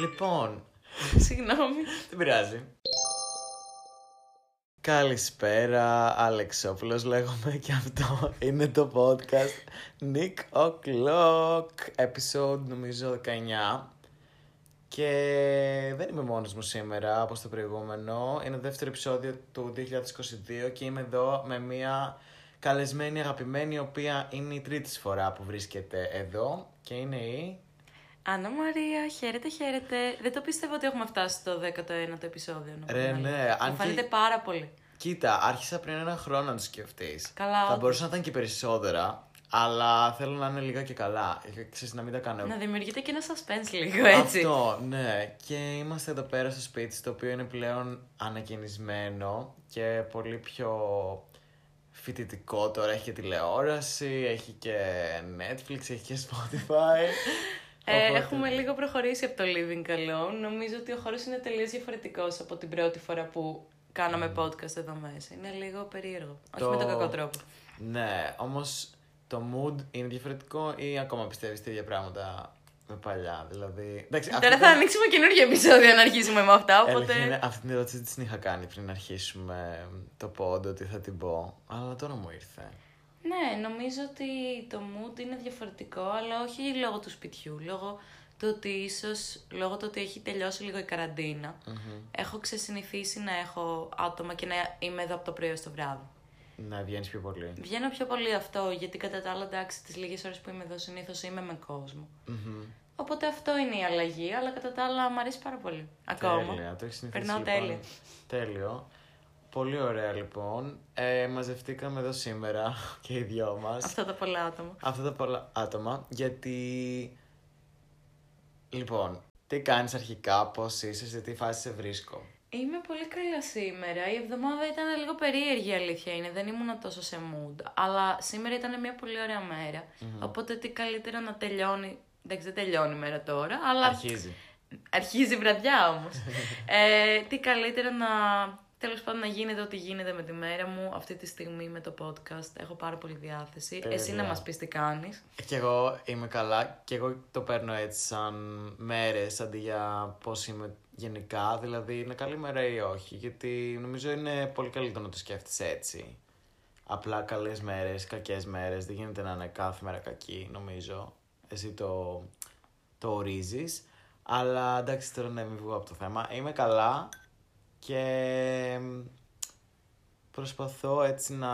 Λοιπόν, Συγγνώμη. δεν πειράζει. Καλησπέρα, Αλεξόπουλος λέγομαι και αυτό είναι το podcast Nick O'Clock, episode νομίζω 19 και δεν είμαι μόνος μου σήμερα όπως το προηγούμενο, είναι το δεύτερο επεισόδιο του 2022 και είμαι εδώ με μια καλεσμένη αγαπημένη η οποία είναι η τρίτη φορά που βρίσκεται εδώ και είναι η... Άννα Μαρία, χαίρετε, χαίρετε. Δεν το πίστευα ότι έχουμε φτάσει στο 19ο επεισόδιο. να πω Ρε, την αλήθεια. ναι, αν Μου φαίνεται και- πάρα πολύ. Κοίτα, άρχισα πριν ένα χρόνο να το σκεφτείς. Καλά, Θα όντως. μπορούσε να ήταν και περισσότερα, αλλά θέλω να είναι λίγα και καλά. Ε, Ξέρεις, να μην τα κάνω. Να δημιουργείται και ένα suspense λίγο έτσι. Αυτό, ναι. Και είμαστε εδώ πέρα στο σπίτι, το οποίο είναι πλέον ανακαινισμένο και πολύ πιο φοιτητικό τώρα. Έχει και τηλεόραση, έχει και Netflix, έχει και Spotify. Ε, Οπότε- Έχουμε λίγο προχωρήσει από το living alone. Νομίζω ότι ο χώρος είναι τελείως διαφορετικός από την πρώτη φορά που κάναμε podcast εδώ μέσα. Είναι λίγο περίεργο. Το- Όχι με τον κακό τρόπο. Ναι, όμως το mood είναι διαφορετικό ή ακόμα πιστεύεις τα ίδια πράγματα με παλιά. Δηλαδή. Εντάξει, αυτή Τώρα θα ήταν- ανοίξουμε καινούργιο επεισόδιο να αρχίσουμε με αυτά. Οπότε. Αλήθεια είναι, αυτή την ερώτηση τη την είχα κάνει πριν αρχίσουμε το πόντο ότι θα την πω. Αλλά τώρα μου ήρθε. Ναι, νομίζω ότι το mood είναι διαφορετικό, αλλά όχι λόγω του σπιτιού. Λόγω του ότι ίσως, λόγω του ότι έχει τελειώσει λίγο η καραντινα έχω ξεσυνηθίσει να έχω άτομα και να είμαι εδώ από το πρωί ως το βράδυ. Να βγαίνεις πιο πολύ. Βγαίνω πιο πολύ αυτό, γιατί κατά τα άλλα, εντάξει, τις λίγες ώρες που είμαι εδώ συνήθως είμαι με κόσμο. Μμμ. Οπότε αυτό είναι η αλλαγή, αλλά κατά τα άλλα μου αρέσει πάρα πολύ. Ακόμα. Τέλεια, το έχεις συνηθίσει. Περνάω λοιπόν. τέλεια. Τέλειο. Πολύ ωραία λοιπόν. Ε, μαζευτήκαμε εδώ σήμερα και οι δυο μας. Αυτά τα πολλά άτομα. Αυτά τα πολλά άτομα. Γιατί. Λοιπόν, τι κάνεις αρχικά, πώς είσαι, σε τι φάση σε βρίσκω; Είμαι πολύ καλά σήμερα. Η εβδομάδα ήταν λίγο περίεργη, η αλήθεια είναι. Δεν ήμουν τόσο σε mood. Αλλά σήμερα ήταν μια πολύ ωραία μέρα. Οπότε τι καλύτερα να τελειώνει. Εντάξει, δεν τελειώνει η μέρα τώρα, αλλά. Αρχίζει. Αρχίζει η βραδιά όμως. ε, τι καλύτερα να. Τέλος πάντων, να γίνεται ό,τι γίνεται με τη μέρα μου αυτή τη στιγμή με το podcast. Έχω πάρα πολύ διάθεση. Τέλεια. Εσύ να μας πεις τι κάνεις. Και εγώ είμαι καλά και εγώ το παίρνω έτσι σαν μέρες αντί για πώς είμαι γενικά, δηλαδή είναι καλή μέρα ή όχι, γιατί νομίζω είναι πολύ καλύτερο να το σκέφτεσαι έτσι. Απλά καλές μέρες, κακές μέρες, δεν γίνεται να είναι κάθε μέρα κακή νομίζω, εσύ το, το ορίζεις. Αλλά εντάξει τώρα να μην βγω από το θέμα, είμαι καλά και προσπαθώ έτσι να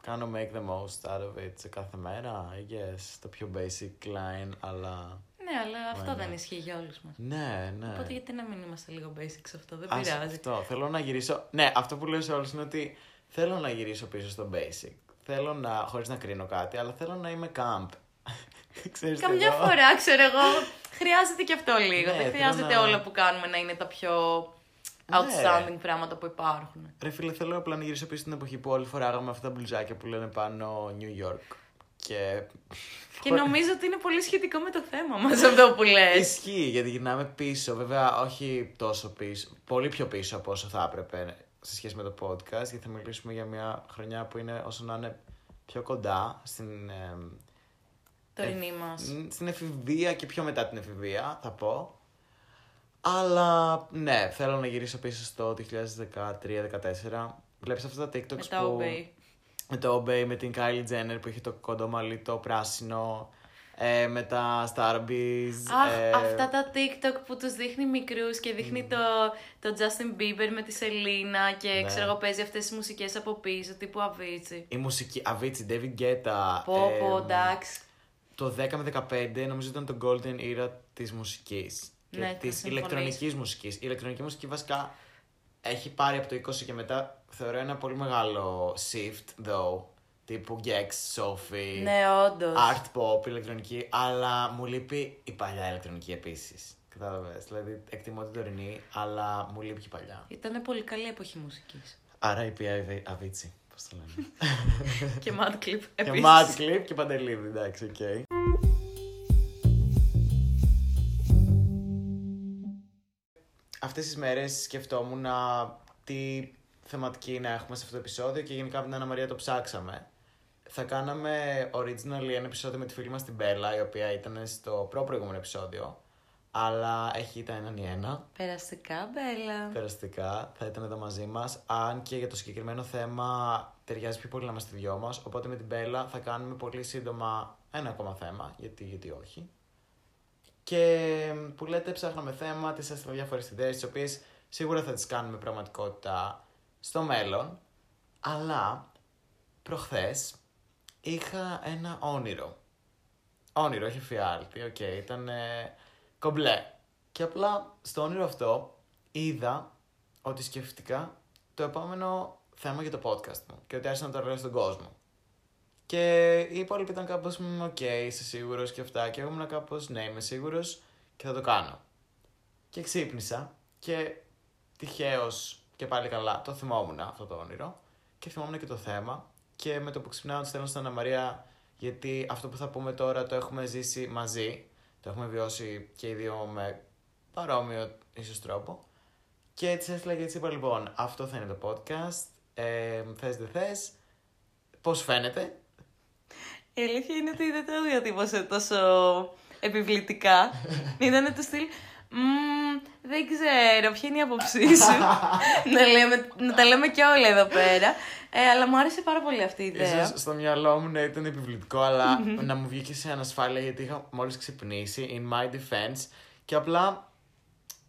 κάνω make the most out of it σε κάθε μέρα, I guess. Το πιο basic line, αλλά... Ναι, αλλά αυτό ναι. δεν ισχύει για όλους μας. Ναι, ναι. Οπότε γιατί να μην είμαστε λίγο basic σε αυτό, δεν Ας πειράζει. Αυτό, θέλω να γυρίσω... Ναι, αυτό που λέω σε όλους είναι ότι θέλω να γυρίσω πίσω στο basic. Θέλω να, χωρίς να κρίνω κάτι, αλλά θέλω να είμαι camp. Ξέρεις Καμιά εγώ. φορά, ξέρω εγώ, χρειάζεται και αυτό λίγο. Ναι, Δεν θέλω χρειάζεται να- όλα που κάνουμε να είναι τα πιο outstanding πράγματα που υπάρχουν. Ρε φίλε, θέλω απλά να γυρίσω πίσω στην εποχή που όλοι φοράγαμε αυτά τα μπλουζάκια που λένε πάνω New York. Και Και νομίζω ότι είναι πολύ σχετικό με το θέμα μας αυτό που λες. Ισχύει, γιατί γυρνάμε πίσω. Βέβαια, όχι τόσο πίσω. Πολύ πιο πίσω από όσο θα έπρεπε σε σχέση με το podcast. Γιατί θα μιλήσουμε για μια χρονιά που είναι όσο να είναι πιο κοντά στην, ε, Τωρινή μας. μ, στην εφηβεία και πιο μετά την εφηβεία, θα πω. Αλλά ναι, θέλω να γυρίσω πίσω στο 2013-2014. Βλέπεις αυτά τα TikToks Με τα που... Obey. Με το Obey, με την Kylie Jenner που είχε το κοντό μαλλί, το πράσινο. Ε, με τα Starbies. Αχ, ε, αυτά τα TikTok που τους δείχνει μικρούς και δείχνει το, το Justin Bieber με τη Selena και Ναι. ξέρω εγώ παίζει αυτές τις μουσικές από πίσω, τύπου Avicii. Η μουσική, Avicii, David Guetta. Πω ε, πω, εντάξει. Το 10 με 15 νομίζω ήταν το golden era της μουσικής. Και Ναι, θα της συμφωνήσω. ηλεκτρονικής μουσικής. Η ηλεκτρονική μουσική βασικά έχει πάρει από το 20 και μετά θεωρώ ένα πολύ μεγάλο shift, though. Τύπου Gex, Sophie, Ναι, όντως. art pop, ηλεκτρονική. Αλλά μου λείπει η παλιά ηλεκτρονική επίσης. Κατάλαβες. Δηλαδή εκτιμώ την τωρινή, αλλά μου λείπει και η παλιά. Ήταν πολύ καλή εποχή μουσικής. Άρα η Avicii, πώς το λένε. και Mad Clip και επίσης. Mad Clip και Παντελίδη, εντάξει, οκ. Αυτές τις μέρες σκεφτόμουν να τι θεματική να έχουμε σε αυτό το επεισόδιο και γενικά από την Αννα Μαρία το ψάξαμε. Θα κάναμε originally ένα επεισόδιο με τη φίλη μας την Μπέλα, η οποία ήταν στο προ προηγούμενο επεισόδιο. Αλλά έχει τα έναν ή ένα. Περαστικά, Μπέλα. Περαστικά, θα ήταν εδώ μαζί μας. Αν και για το συγκεκριμένο θέμα ταιριάζει πιο πολύ να είμαστε δυο μας. Οπότε με την Μπέλα θα κάνουμε πολύ σύντομα ένα ακόμα θέμα. Γιατί, γιατί όχι. Και που λέτε, ψάχναμε θέμα, τι έστειλα διάφορε ιδέε, τις οποίες σίγουρα θα τις κάνουμε πραγματικότητα στο μέλλον. Αλλά προχθές είχα ένα όνειρο. Όνειρο, όχι εφιάλτη, OK, okay, ήταν κομπλέ. Και απλά στο όνειρο αυτό είδα ότι σκέφτηκα το επόμενο θέμα για το podcast μου και ότι άρχισα να το λέω στον κόσμο. Και οι υπόλοιποι ήταν κάπως, OK, okay, είσαι σίγουρος και αυτά. Και εγώ ήμουν κάπως, ναι, είμαι σίγουρος και θα το κάνω. Και ξύπνησα και τυχαίως και πάλι καλά το θυμόμουν αυτό το όνειρο και θυμόμουν και το θέμα και με το που ξυπνάω της στέλνω στην Αναμαρία γιατί αυτό που θα πούμε τώρα το έχουμε ζήσει μαζί, το έχουμε βιώσει και οι δύο με παρόμοιο ίσως τρόπο και έτσι έστειλα και έτσι είπα λοιπόν αυτό θα είναι το podcast, ε, θες δεν θες, πώς φαίνεται; Η αλήθεια είναι ότι δεν το διατύπωσε τόσο επιβλητικά. Ήταν το στυλ, δεν ξέρω, ποια είναι η άποψή σου; να, λέμε, να τα λέμε και όλα εδώ πέρα. Ε, αλλά μου άρεσε πάρα πολύ αυτή η ιδέα. Ίσως στο μυαλό μου να ήταν επιβλητικό, αλλά να μου βγήκε σε ανασφάλεια γιατί είχα μόλις ξυπνήσει, in my defense. Και απλά,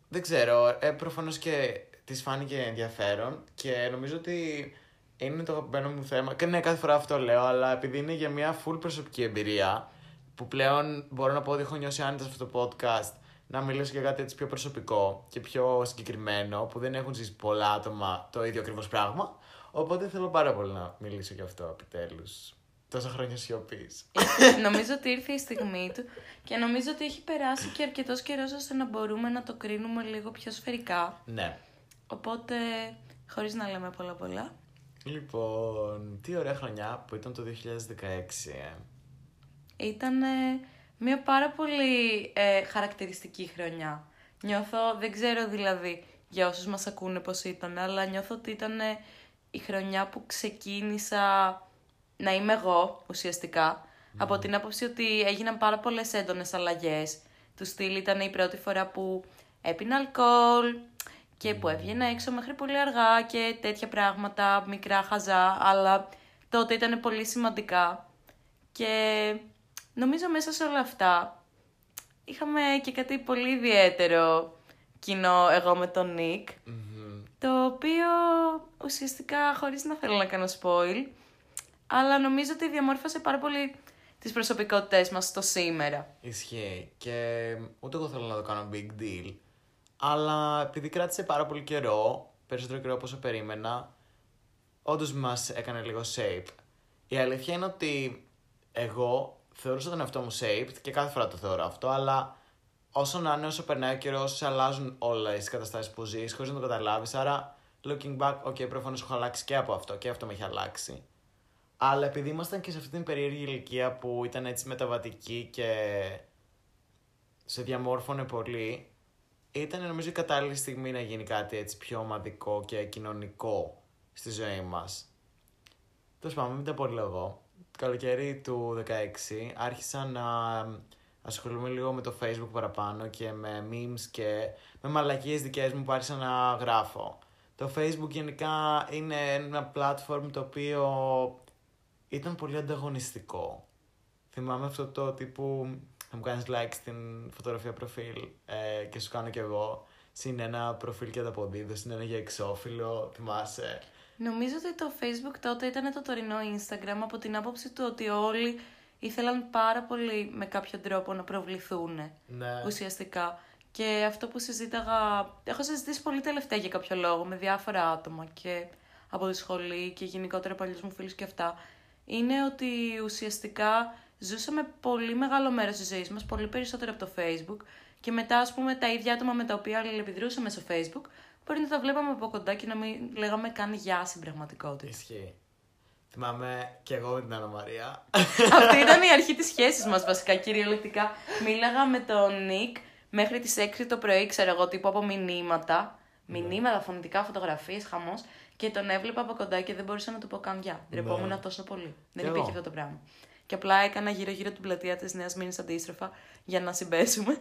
δεν ξέρω, ε, προφανώς και της φάνηκε ενδιαφέρον και νομίζω ότι είναι το αγαπημένο μου θέμα. Και ναι, κάθε φορά αυτό λέω, αλλά επειδή είναι για μια full προσωπική εμπειρία, που πλέον μπορώ να πω ότι έχω νιώσει άνετα σε αυτό το podcast, να μιλήσω για κάτι έτσι πιο προσωπικό και πιο συγκεκριμένο, που δεν έχουν ζήσει πολλά άτομα το ίδιο ακριβώς πράγμα. Οπότε θέλω πάρα πολύ να μιλήσω για αυτό επιτέλους. Τόσα χρόνια σιωπής. νομίζω ότι ήρθε η στιγμή του και νομίζω ότι έχει περάσει και αρκετός καιρός ώστε να μπορούμε να το κρίνουμε λίγο πιο σφαιρικά. Ναι. Οπότε, χωρίς να λέμε πολλά πολλά. Λοιπόν, τι ωραία χρονιά που ήταν το 2016. Ε. Ήταν μια πάρα πολύ ε, χαρακτηριστική χρονιά. Νιώθω, δεν ξέρω δηλαδή για όσους μας ακούνε πώς ήταν, αλλά νιώθω ότι ήταν η χρονιά που ξεκίνησα να είμαι εγώ ουσιαστικά. Από την άποψη ότι έγιναν πάρα πολλές έντονες αλλαγές. Του στυλ ήταν η πρώτη φορά που έπινα αλκοόλ και που έβγαινα έξω μέχρι πολύ αργά και τέτοια πράγματα, μικρά χαζά, αλλά τότε ήταν πολύ σημαντικά. Και νομίζω μέσα σε όλα αυτά είχαμε και κάτι πολύ ιδιαίτερο κοινό εγώ με τον νικ το οποίο ουσιαστικά χωρίς να θέλω να κάνω spoil, αλλά νομίζω ότι διαμόρφωσε πάρα πολύ τις προσωπικότητές μας στο σήμερα. Ισχύει και ούτε εγώ θέλω να το κάνω big deal, αλλά επειδή κράτησε πάρα πολύ καιρό, περισσότερο καιρό από όσο περίμενα, όντως μας έκανε λίγο shape. Η αλήθεια είναι ότι εγώ θεωρούσα τον εαυτό μου shaped και κάθε φορά το θεωρώ αυτό, αλλά όσο να είναι, όσο περνάει ο καιρός, αλλάζουν όλε οι καταστάσεις που ζεις, χωρίς να το καταλάβεις. Άρα, looking back, ok, προφανώς έχω αλλάξει και από αυτό και αυτό με έχει αλλάξει. Αλλά επειδή ήμασταν και σε αυτή την περίεργη ηλικία που ήταν έτσι μεταβατική και σε διαμόρφωνε πολύ, ήταν νομίζω η κατάλληλη στιγμή να γίνει κάτι έτσι πιο ομαδικό και κοινωνικό στη ζωή μας. Τέλος πάντων, μην τα πω λίγο καλοκαίρι του 16 άρχισα να ασχολούμαι λίγο με το facebook παραπάνω και με memes και με μαλακίες δικές μου που άρχισα να γράφω. Το facebook γενικά είναι ένα platform το οποίο ήταν πολύ ανταγωνιστικό. Θυμάμαι αυτό το τύπου θα μου κάνεις like στην φωτογραφία προφίλ ε, και σου κάνω κι εγώ. Συν ένα προφίλ και ανταποδίδω, συν ένα για εξώφυλλο, θυμάσαι. Νομίζω ότι το Facebook τότε ήταν το τωρινό Instagram από την άποψη του ότι όλοι ήθελαν πάρα πολύ με κάποιο τρόπο να προβληθούν ναι. ουσιαστικά. Και αυτό που συζήταγα, έχω συζητήσει πολύ τελευταία για κάποιο λόγο με διάφορα άτομα και από τη σχολή και γενικότερα παλιούς μου φίλους και αυτά, είναι ότι ουσιαστικά ζούσαμε πολύ μεγάλο μέρος της ζωής μας, πολύ περισσότερο από το Facebook και μετά ας πούμε τα ίδια άτομα με τα οποία αλληλεπιδρούσαμε στο Facebook μπορεί να τα βλέπαμε από κοντά και να μην λέγαμε καν γεια στην πραγματικότητα. Ισχύει. Θυμάμαι και εγώ με την Άννα Μαρία. Αυτή ήταν η αρχή της σχέσης μας, βασικά, κυριολεκτικά. Μίλαγα με τον Νικ μέχρι τις 6 το πρωί, ξέρω εγώ, τύπου από μηνύματα. Ναι. Μηνύματα, φωνητικά, φωτογραφίες, χαμός. Και τον έβλεπα από κοντά και δεν μπορούσα να του πω καν γεια. Ναι. τόσο πολύ. Δεν υπήρχε αυτό το πράγμα. Και απλά έκανα γύρω-γύρω την πλατεία της Νέας Μήνης αντίστροφα για να συμπέσουμε.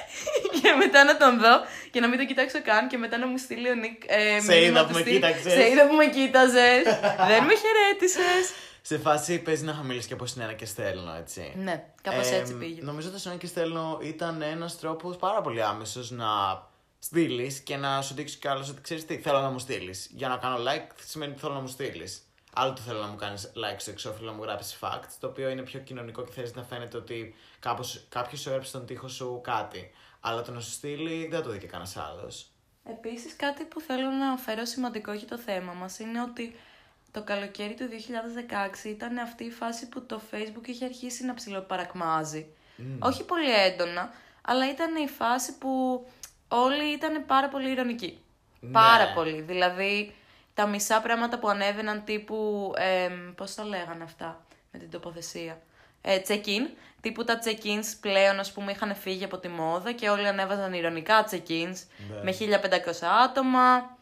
και μετά να τον δω και να μην τον κοιτάξω καν και μετά να μου στείλει ο Νίκ. Ε, Σε μήνυμα είδα του που με στυλ, κοίταξες. Σε είδα που με κοίταζες. Δεν με χαιρέτησες. Σε φάση παίζει να χαμηλήσει και από συνένα και στέλνω, έτσι. ναι, κάπως Ε, έτσι πήγε. Νομίζω το συνένα και στέλνω ήταν ένας τρόπος πάρα πολύ άμεσος να στείλεις και να σου δείξει κι άλλος ότι ξέρεις τι, θέλω να μου στείλεις. Για να κάνω like σημαίνει ότι θέλω να μου στείλεις. Άλλο το θέλω να μου κάνεις like στο εξώφυλλο να μου γράψεις facts, το οποίο είναι πιο κοινωνικό και θες να φαίνεται ότι κάποιος σου έγραψε στον τοίχο σου κάτι. Αλλά το να σου στείλει δεν το δει και κανένας άλλος. Επίσης κάτι που θέλω να αναφέρω σημαντικό για το θέμα μας είναι ότι το καλοκαίρι του 2016 ήταν αυτή η φάση που το facebook είχε αρχίσει να ψιλοπαρακμάζει. Όχι πολύ έντονα, αλλά ήταν η φάση που όλοι ήταν πάρα πολύ ηρωνικοί. Ναι. Πάρα πολύ. Δηλαδή τα μισά πράγματα που ανέβαιναν τύπου, εμ, πώς τα λέγανε αυτά με την τοποθεσία. Ε, check-in, τύπου τα check-ins πλέον ας πούμε είχαν φύγει από τη μόδα και όλοι ανέβαζαν ηρωνικά check-ins Ναι. με 1500 άτομα.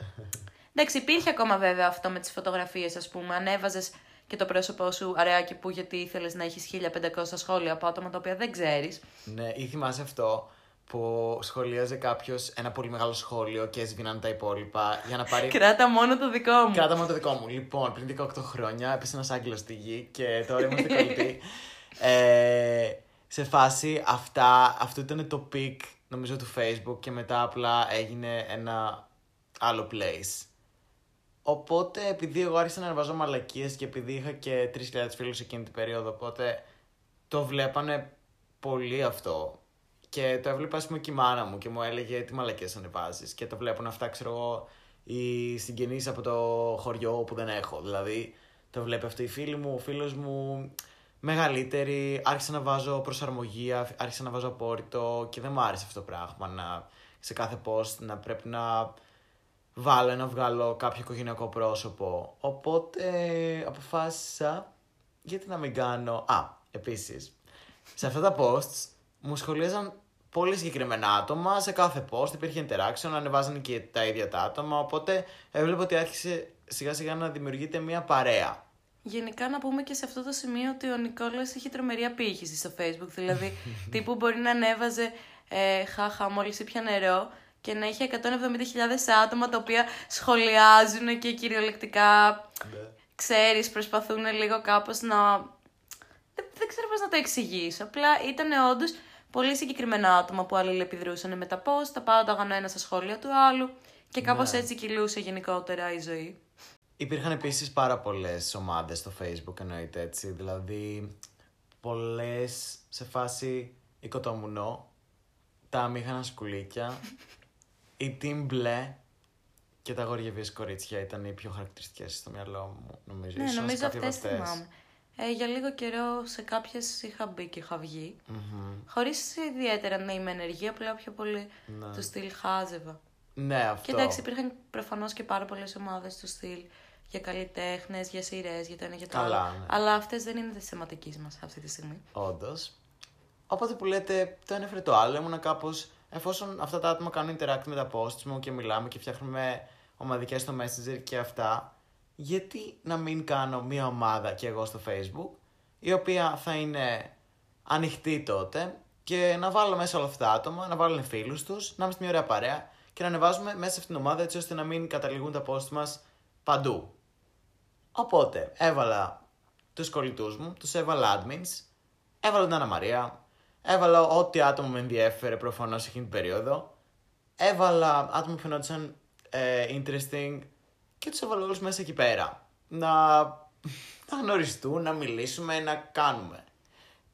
Εντάξει, υπήρχε ακόμα βέβαια αυτό με τις φωτογραφίες ας πούμε, ανέβαζες και το πρόσωπό σου αραιάκι που γιατί ήθελες να έχεις 1500 σχόλια από άτομα τα οποία δεν ξέρεις. Ναι, ή θυμάσαι αυτό που σχολίαζε κάποιος ένα πολύ μεγάλο σχόλιο και έσβηναν τα υπόλοιπα για να πάρει. Κράτα μόνο το δικό μου. Κράτα μόνο το δικό μου. Λοιπόν, πριν 18 χρόνια έπεσε ένας Άγγελο στη γη και τώρα είμαστε κολλητοί. ε, σε φάση αυτά, αυτό ήταν το peak νομίζω του Facebook και μετά απλά έγινε ένα άλλο place. Οπότε επειδή εγώ άρχισα να ανεβάζω μαλακίες και επειδή είχα και 3.000 φίλους εκείνη την περίοδο, οπότε το βλέπανε πολύ αυτό. Και το έβλεπα, ας πούμε, και η μάνα μου και μου έλεγε τι μαλακίες ανεβάζεις; Και το βλέπουν αυτά, ξέρω εγώ, οι συγγενείς από το χωριό που δεν έχω. Δηλαδή, το βλέπει αυτό η φίλη μου, ο φίλος μου, μεγαλύτερη. Άρχισα να βάζω προσαρμογή, άρχισα να βάζω απόρριτο και δεν μου άρεσε αυτό το πράγμα. Να, σε κάθε post να πρέπει να βάλω να βγάλω κάποιο οικογενειακό πρόσωπο. Οπότε αποφάσισα γιατί να μην κάνω. Α, επίσης. Σε αυτά τα posts μου σχολίαζαν πολύ συγκεκριμένα άτομα. Σε κάθε post υπήρχε interaction, ανεβάζανε και τα ίδια τα άτομα. Οπότε έβλεπα ότι άρχισε σιγά σιγά να δημιουργείται μια παρέα. Γενικά να πούμε και σε αυτό το σημείο ότι ο Νικόλας έχει τρομερή απήχηση στο facebook. Δηλαδή, τύπου μπορεί να ανέβαζε ε, χάχα μόλις ήπια νερό και να είχε 170.000 άτομα τα οποία σχολιάζουν και κυριολεκτικά, ξέρεις, προσπαθούν λίγο κάπως να... Δεν, δεν ξέρω πώς να το εξηγήσω. Απλά ήταν όντως πολύ συγκεκριμένα άτομα που αλληλεπιδρούσαν με τα post, τα πάντα ο ένα στα σχόλια του άλλου και κάπως Ναι. έτσι κυλούσε γενικότερα η ζωή. Υπήρχαν επίσης πάρα πολλές ομάδες στο facebook εννοείται έτσι, δηλαδή πολλές σε φάση οικοτομουνό, τα αμήχανα σκουλίκια, η team μπλε και τα αγόρια βίες κορίτσια ήταν οι πιο χαρακτηριστικές στο μυαλό μου νομίζω. Ναι, Ίσως νομίζω κάποια από αυτές θυμάμαι. Ε, για λίγο καιρό σε κάποιες είχα μπει και είχα βγει. Μμμ. Χωρίς ιδιαίτερα να είμαι ενεργή, απλά πιο πολύ Ναι. του στυλ χάζευα. Ναι, αυτό. Και εντάξει, υπήρχαν προφανώς και πάρα πολλές ομάδες του στυλ για καλλιτέχνες, για σειρές, για το ένα για το Καλά, άλλο. ναι. Αλλά αυτές δεν είναι της θεματικής μας αυτή τη στιγμή. Όντως. Οπότε που λέτε, το ένα έφερε το άλλο. Ήμουνα κάπως. Εφόσον αυτά τα άτομα κάνουν interact με τα posts μου και μιλάμε και φτιάχνουμε ομαδικές στο Messenger και αυτά, γιατί να μην κάνω μία ομάδα και εγώ στο Facebook, η οποία θα είναι ανοιχτή τότε και να βάλω μέσα όλα αυτά τα άτομα, να βάλουν φίλους τους, να είμαστε μια ωραία παρέα και να ανεβάζουμε μέσα σε αυτήν την ομάδα έτσι ώστε να μην καταλήγουν τα posts μας παντού. Οπότε έβαλα τους κολλητούς μου, τους έβαλα admins, έβαλα την Άννα Μαρία, έβαλα ό,τι άτομο με ενδιέφερε προφανώς εκείνη την περίοδο, έβαλα άτομα που φαινόντουσαν ε, interesting και τους έβαλα όλους μέσα εκεί πέρα. Να, να γνωριστούν, να μιλήσουμε, να κάνουμε.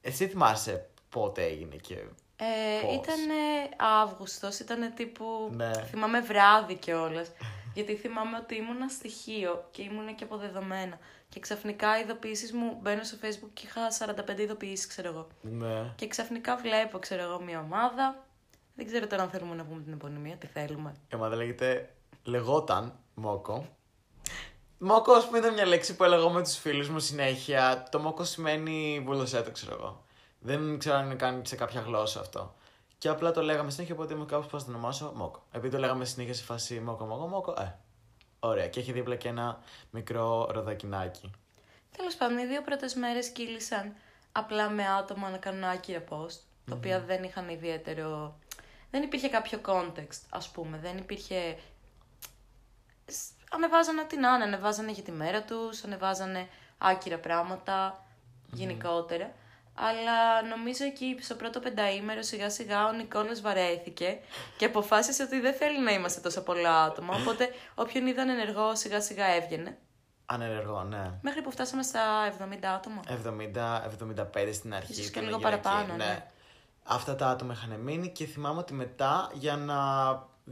Εσύ θυμάσαι πότε έγινε και... Ε, Πώς; ήταν Αύγουστος, ήταν τύπου. Ναι. Θυμάμαι βράδυ κιόλας. γιατί θυμάμαι ότι ήμουνα στοιχείο και ήμουνα και αποδεδομένα. Και ξαφνικά οι ειδοποιήσεις μου μπαίνω στο Facebook και είχα 45 ειδοποιήσεις, ξέρω εγώ. Ναι. Και ξαφνικά βλέπω, ξέρω εγώ, μια ομάδα. Δεν ξέρω τώρα αν θέλουμε να πούμε την επωνυμία, τι θέλουμε. Η ομάδα λέγεται, λεγόταν Μόκο. Μόκο, ας πούμε, ήταν μια λέξη που έλεγα με τους φίλους μου συνέχεια. Το Μόκο σημαίνει βουλοσέτο, ξέρω εγώ. Δεν ξέρω αν είναι καν σε κάποια γλώσσα αυτό. Και απλά το λέγαμε συνέχεια, οπότε μου κάπως πώς να το ονομάσω Μόκο. Επειδή το λέγαμε συνέχεια σε φάση Μόκο, Μόκο, Μόκο, ε. Ωραία. Και έχει δίπλα και ένα μικρό ροδακινάκι. Τέλος πάντων, οι δύο πρώτες μέρες κύλησαν απλά με άτομα να κάνουν άκυρα post, τα οποία δεν είχαν ιδιαίτερο... Δεν υπήρχε κάποιο context, ας πούμε. Δεν υπήρχε... σ- Ανεβάζανε ό,τι να είναι. Ανεβάζανε για τη μέρα τους, ανεβάζανε άκυρα πράγματα γενικότερα. Αλλά νομίζω εκεί στο πρώτο πενταήμερο σιγά σιγά ο Νικόλας βαρέθηκε και αποφάσισε ότι δεν θέλει να είμαστε τόσο πολλά άτομα. Οπότε όποιον είδαν ενεργό σιγά σιγά έβγαινε. Ανενεργό, ναι. Μέχρι που φτάσαμε στα 70 άτομα. 70-75 στην αρχή. Ίσως και ήταν λίγο γυναικεία, παραπάνω, ναι. Αυτά τα άτομα είχαν μείνει και θυμάμαι ότι μετά για να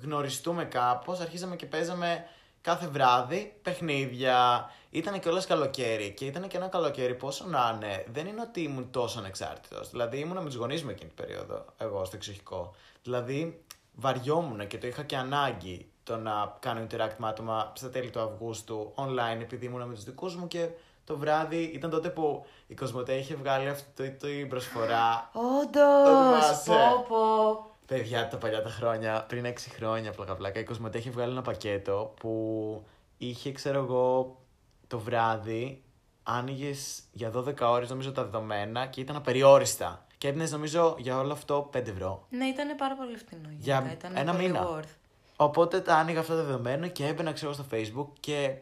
γνωριστούμε κάπως αρχίζαμε και παίζαμε κάθε βράδυ παιχνίδια. Ήταν και όλες καλοκαίρι και ήταν και ένα καλοκαίρι πόσο να είναι. Δεν είναι ότι ήμουν τόσο ανεξάρτητος. Δηλαδή ήμουν με τους γονείς μου εκείνη την περίοδο, εγώ στο εξοχικό. Δηλαδή βαριόμουν και το είχα και ανάγκη το να κάνω interact με άτομα στα τέλη του Αυγούστου online επειδή ήμουν με τους δικούς μου και το βράδυ ήταν τότε που η Κοσμοτέ είχε βγάλει αυτή την προσφορά Το Όντω! θυμάσαι. Πω, πω. Παιδιά, τα παλιά τα χρόνια, πριν 6 χρόνια πλάκα πλάκα, η Κοσμοτέ είχε βγάλει ένα πακέτο που είχε, ξέρω εγώ, το βράδυ, άνοιγες για 12 ώρες νομίζω τα δεδομένα και ήταν απεριόριστα. Και έδινε νομίζω για όλο αυτό 5 ευρώ. Ναι, ήταν πάρα πολύ φθηνό. Για γενικά, ήταν ένα πολύ μήνα. worth. Οπότε τα άνοιγα αυτά τα δεδομένα και έμπαινα, ξέρω, στο Facebook και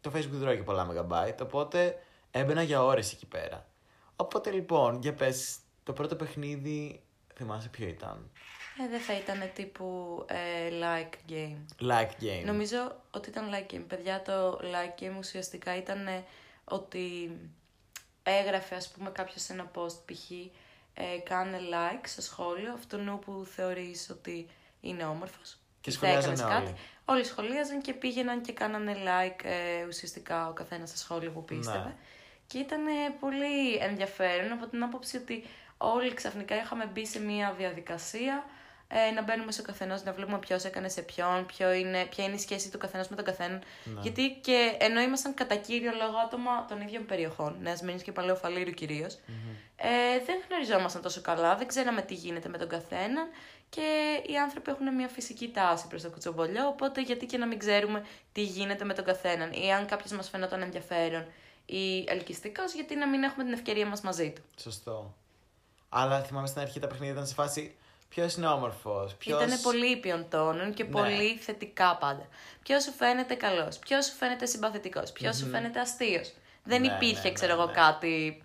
το Facebook δεν τρώγει πολλά megabyte, οπότε έμπαινα για ώρες εκεί πέρα. Οπότε λοιπόν, για πες, το πρώτο παιχνίδι, θυμάσαι ποιο ήταν; Ε, δεν θα ήταν τύπου ε, like game. Like game. Νομίζω ότι ήταν like game. Παιδιά, το like game ουσιαστικά ήταν ε, ότι έγραφε, ας πούμε, κάποιος σε ένα post π.χ. Ε, κάνε like στο σχόλιο αυτού που θεωρείς ότι είναι όμορφος. Και Ή θα σχολιάζανε έκανες όλοι. Όλοι σχολίαζαν και πήγαιναν και κάνανε like ε, ουσιαστικά ο καθένας στα σχόλια που πίστευε. Ναι. Και ήταν ε, πολύ ενδιαφέρον από την άποψη ότι όλοι ξαφνικά είχαμε μπει σε μια διαδικασία ε, να μπαίνουμε στο καθενό, να βλέπουμε ποιος έκανε σε ποιον, ποιο είναι, ποια είναι η σχέση του καθενό με τον καθέναν. Ναι. Γιατί και ενώ ήμασταν κατά κύριο λόγο άτομα των ίδιων περιοχών, Νέας Μήνη και Παλαιού Φαλήρου κυρίως, ε, δεν γνωριζόμασταν τόσο καλά, δεν ξέραμε τι γίνεται με τον καθέναν και οι άνθρωποι έχουν μια φυσική τάση προς το κουτσομπολιό, οπότε γιατί και να μην ξέρουμε τι γίνεται με τον καθέναν ή αν κάποιος μας φαινόταν ενδιαφέρον ή ελκυστικός, γιατί να μην έχουμε την ευκαιρία μας μαζί του. Σωστό. Αλλά θυμάμαι στην αρχή τα παιχνίδια ήταν σε φάση ποιος είναι όμορφος. Ποιος... Ήταν πολύ ήπιον τόνων και Ναι. πολύ θετικά πάντα. Ποιος σου φαίνεται καλός, ποιος σου φαίνεται συμπαθητικός, ποιος σου φαίνεται αστείος. Δεν Ναι, υπήρχε, ναι, ξέρω ναι, εγώ, ναι. κάτι.